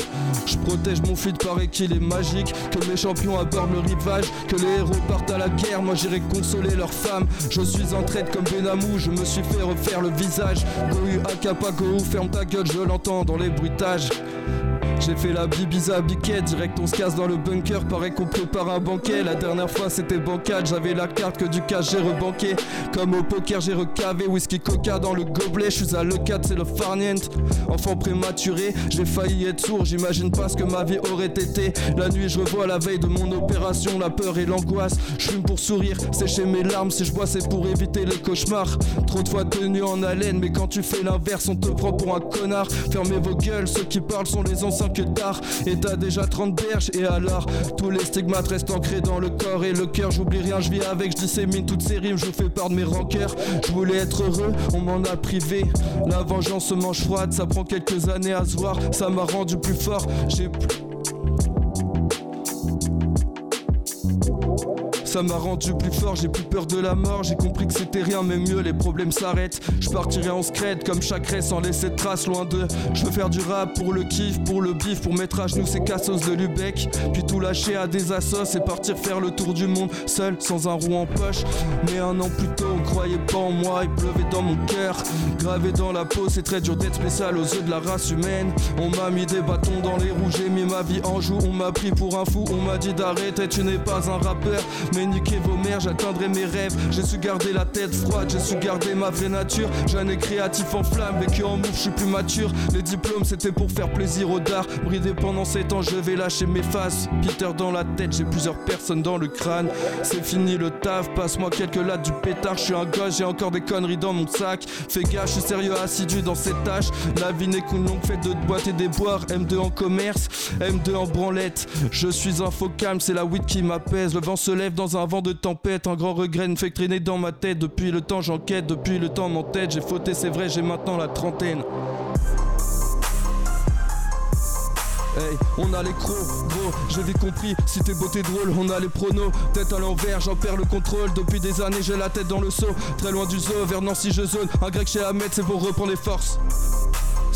Je protège mon feed, paraît qu'il est magique. Que mes champions abordent le rivage, que les héros partent à la guerre, moi j'irai consoler leurs femmes. Je suis en traite comme Benamou, je me suis fait refaire le visage. Gohu, Akapa, ferme ta gueule, je l'entends dans les bruitages. J'ai fait la bibiza biquet, direct on se casse dans le bunker, paraît qu'on prépare un banquet. La dernière fois c'était bancal, j'avais la carte que du cash j'ai rebanqué. Comme au poker j'ai recavé, whisky coca dans le gobelet, je suis à le 4 c'est le farniente. Enfant prématuré, j'ai failli être sourd, j'imagine pas ce que ma vie aurait été. La nuit je revois la veille de mon opération, la peur et l'angoisse. Je fume pour sourire, sécher mes larmes, si je bois c'est pour éviter les cauchemars. Trop de fois tenu en haleine, mais quand tu fais l'inverse on te prend pour un connard. Fermez vos gueules, ceux qui parlent sont les anciens que tard. Et t'as déjà 30 berges. Et alors Tous les stigmates restent ancrés dans le corps et le cœur. J'oublie rien, je vis avec, je dissémine toutes ces rimes. Je fais part de mes rancœurs. Je voulais être heureux, on m'en a privé. La vengeance se mange froide, ça prend quelques années à se voir. Ça m'a rendu plus fort, j'ai plus ça m'a rendu plus fort, j'ai plus peur de la mort, j'ai compris que c'était rien, mais mieux, les problèmes s'arrêtent. Je partirai en scred comme chaque reste sans laisser de traces loin d'eux. Je veux faire du rap pour le kiff, pour le bif, pour mettre à genoux ces cassos de Lubeck. Puis tout lâcher à des assos et partir faire le tour du monde seul, sans un roux en poche. Mais un an plus tôt, on croyait pas en moi, il pleuvait dans mon cœur. Gravé dans la peau, c'est très dur d'être spécial aux yeux de la race humaine. On m'a mis des bâtons dans les roues, j'ai mis ma vie en joue. On m'a pris pour un fou, on m'a dit d'arrêter, tu n'es pas un rappeur. Mais vos mères, j'atteindrai mes rêves. J'ai su garder la tête froide, j'ai su garder ma vraie nature. Jeune et créatif en flamme, vécu en mouf, je suis plus mature. Les diplômes c'était pour faire plaisir aux dards. Bridé pendant 7 ans, je vais lâcher mes faces. Peter dans la tête, j'ai plusieurs personnes dans le crâne. C'est fini le taf, passe-moi quelques lattes du pétard. Je suis un gosse, j'ai encore des conneries dans mon sac. Fais gaffe, je suis sérieux, assidu dans cette tâche. La vie n'est qu'une longue fête de boîte et des boires. M2 en commerce, M2 en branlette. Je suis un faux calme, c'est la weed qui m'apaise. Le vent se lève dans un vent de tempête, un grand regret me fait traîner dans ma tête. Depuis le temps j'enquête, depuis le temps tête J'ai fauté, c'est vrai, j'ai maintenant la trentaine. Hey, on a les crocs, gros, j'avais compris, si t'es beau t'es drôle, on a les pronos, tête à l'envers, j'en perds le contrôle, depuis des années j'ai la tête dans le seau, très loin du zoo, vers Nancy je zone, un grec chez Ahmed c'est pour reprendre les forces.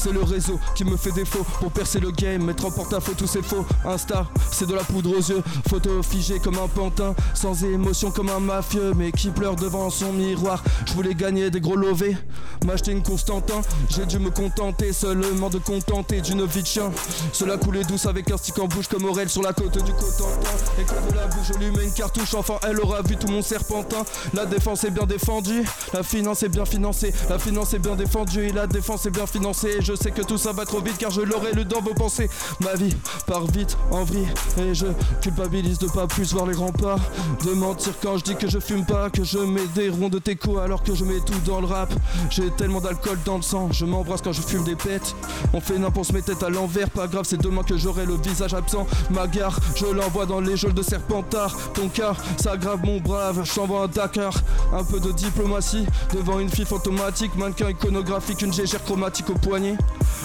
C'est le réseau qui me fait défaut pour percer le game, mettre en porte-à-faux tous ces faux. Insta, c'est de la poudre aux yeux, photo figée comme un pantin, sans émotion comme un mafieux, mais qui pleure devant son miroir. Je voulais gagner des gros lovés, m'acheter une Constantin. J'ai dû me contenter seulement de contenter d'une vie de chien. Cela coulait douce avec un stick en bouche comme Aurel sur la côte du Cotentin. Et quand de la bouche, je lui mets une cartouche, enfin elle aura vu tout mon serpentin. La défense est bien défendue, la finance est bien financée, la finance est bien défendue et la défense est bien financée sais que tout ça va trop vite car je l'aurai lu dans vos pensées. Ma vie part vite en vrille et je culpabilise de pas plus voir les grands pas. De mentir quand je dis que je fume pas, que je mets des ronds de teco alors que je mets tout dans le rap. J'ai tellement d'alcool dans le sang, je m'embrasse quand je fume des pètes. On fait n'importe mes têtes à l'envers, pas grave, c'est demain que j'aurai le visage absent. Ma gare, je l'envoie dans les geôles de Serpentard. Ton cas, ça grave mon brave, je t'envoie un Dakar. Un peu de diplomatie devant une fif automatique, mannequin iconographique, une gégère chromatique au poignet.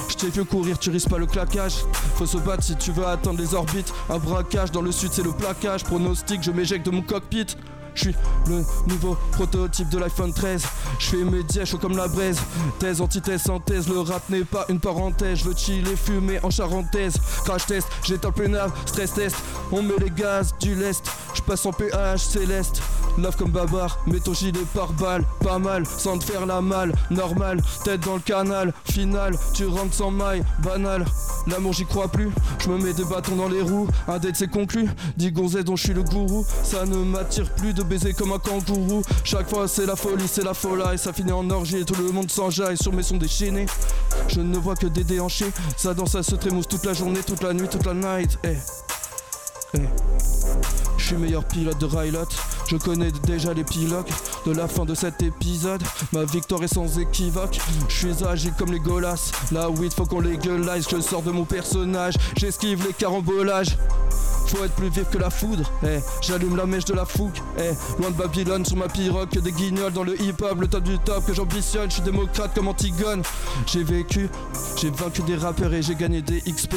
Je t'ai vu courir, tu risques pas le claquage. Faut se battre si tu veux atteindre les orbites. Un braquage dans le sud, c'est le plaquage. Pronostic, je m'éjecte de mon cockpit. Je suis le nouveau prototype de l'iPhone 13. Je fais mes dièches chaud comme la braise. Thèse, antithèse, synthèse. Le rap n'est pas une parenthèse. Je veux chiller, fumer en charentaise. Crash test, j'éteins le pénal. Stress test, on met les gaz du lest. Je passe en PH céleste. Love comme babar, mets ton gilet par balle, pas mal, sans te faire la malle, normal, tête dans le canal, final, tu rentres sans maille, banal, l'amour j'y crois plus, je me mets des bâtons dans les roues, un date c'est conclu, dit gonzé dont je suis le gourou, ça ne m'attire plus de baiser comme un kangourou, chaque fois c'est la folie, c'est la folie, ça finit en orgie, tout le monde s'enjaille sur mes sons déchaînés, je ne vois que des déhanchés, ça danse, ça se trémousse toute la journée, toute la nuit, toute la night, eh. Je suis meilleur pilote de Rylot Je connais déjà l'épilogue de la fin de cet épisode. Ma victoire est sans équivoque. Je suis agile comme les golas. La weed, faut qu'on les. Je sors de mon personnage. J'esquive les carambolages. Faut être plus vif que la foudre, eh, j'allume la mèche de la fougue, eh, loin de Babylone sur ma pirogue, des guignols dans le hip-hop, le top du top que j'ambitionne, je suis démocrate comme Antigone. J'ai vécu, j'ai vaincu des rappeurs et j'ai gagné des XP.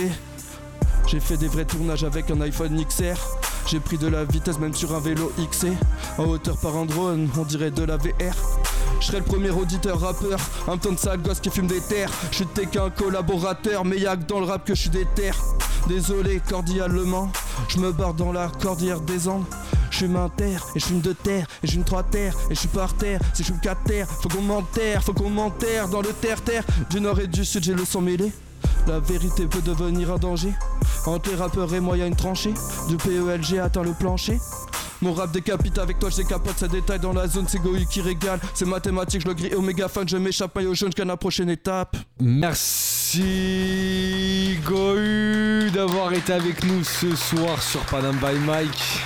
J'ai fait des vrais tournages avec un iPhone XR. J'ai pris de la vitesse même sur un vélo XC. En hauteur par un drone, on dirait de la VR. Je serai le premier auditeur rappeur, un temps de sale gosse qui fume des terres. Je suis qu'un collaborateur, mais y'a que dans le rap que je suis des terres. Désolé cordialement, je me barre dans la cordillère des Andes. Je suis un terre, et je fume de terre, et je fume trois terres, et je suis par terre, si je fume quatre terres, faut qu'on m'enterre, faut qu'on m'enterre dans le terre-terre. Du nord et du sud, j'ai le sang mêlé. La vérité peut devenir un danger. Entre les rappeurs et moi, y une tranchée. Du PELG atteint le plancher. Mon rap décapite avec toi, je décapote, ça détaille dans la zone, c'est Goï qui régale. C'est mathématique, je le grille au méga fan, je m'échappe, maillot jaune, jusqu'à la prochaine étape. Merci Gohu d'avoir été avec nous ce soir sur Panam by Mike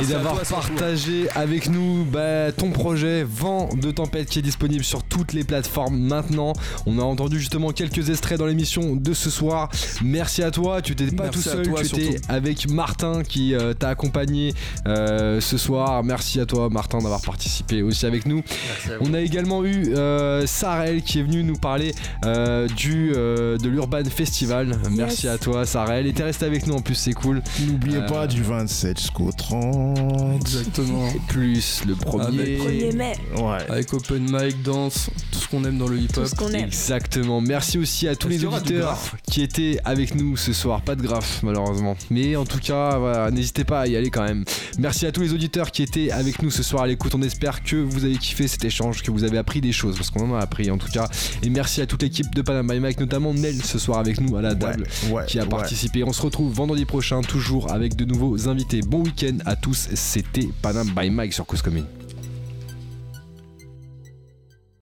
et d'avoir partagé avec nous bah, ton projet Vent de Tempête qui est disponible sur toutes les plateformes maintenant. On a entendu justement quelques extraits dans l'émission de ce soir. Merci à toi, tu t'étais pas tout seul, tu étais avec Martin qui euh, t'a accompagné euh, ce soir. Merci à toi Martin d'avoir participé aussi avec nous. On a également eu euh, Sarel qui est venu nous parler du, de l'Urban Festival. Merci à toi Sarel. Et t'es resté avec nous en plus, c'est cool. N'oubliez pas du 27 jusqu'au 30. Exactement. Plus le premier. mai. Ouais. Avec open mic, danse, tout ce qu'on aime dans le hip-hop. Exactement. Merci aussi à tous les auditeurs qui étaient avec nous ce soir. Pas de graphe, malheureusement. Mais en tout cas, voilà, n'hésitez pas à y aller quand même. Merci à tous les auditeurs qui étaient avec nous ce soir à l'écoute. On espère que vous avez kiffé cet échange, que vous avez appris des choses, parce qu'on en a appris en tout cas. Et merci à toute l'équipe de Panama Mike, notamment Nel ce soir avec nous à la table, qui a participé. On se retrouve vendredi prochain, toujours avec de nouveaux invités. Bon à tous, c'était Panam by Mike sur Cause Commune.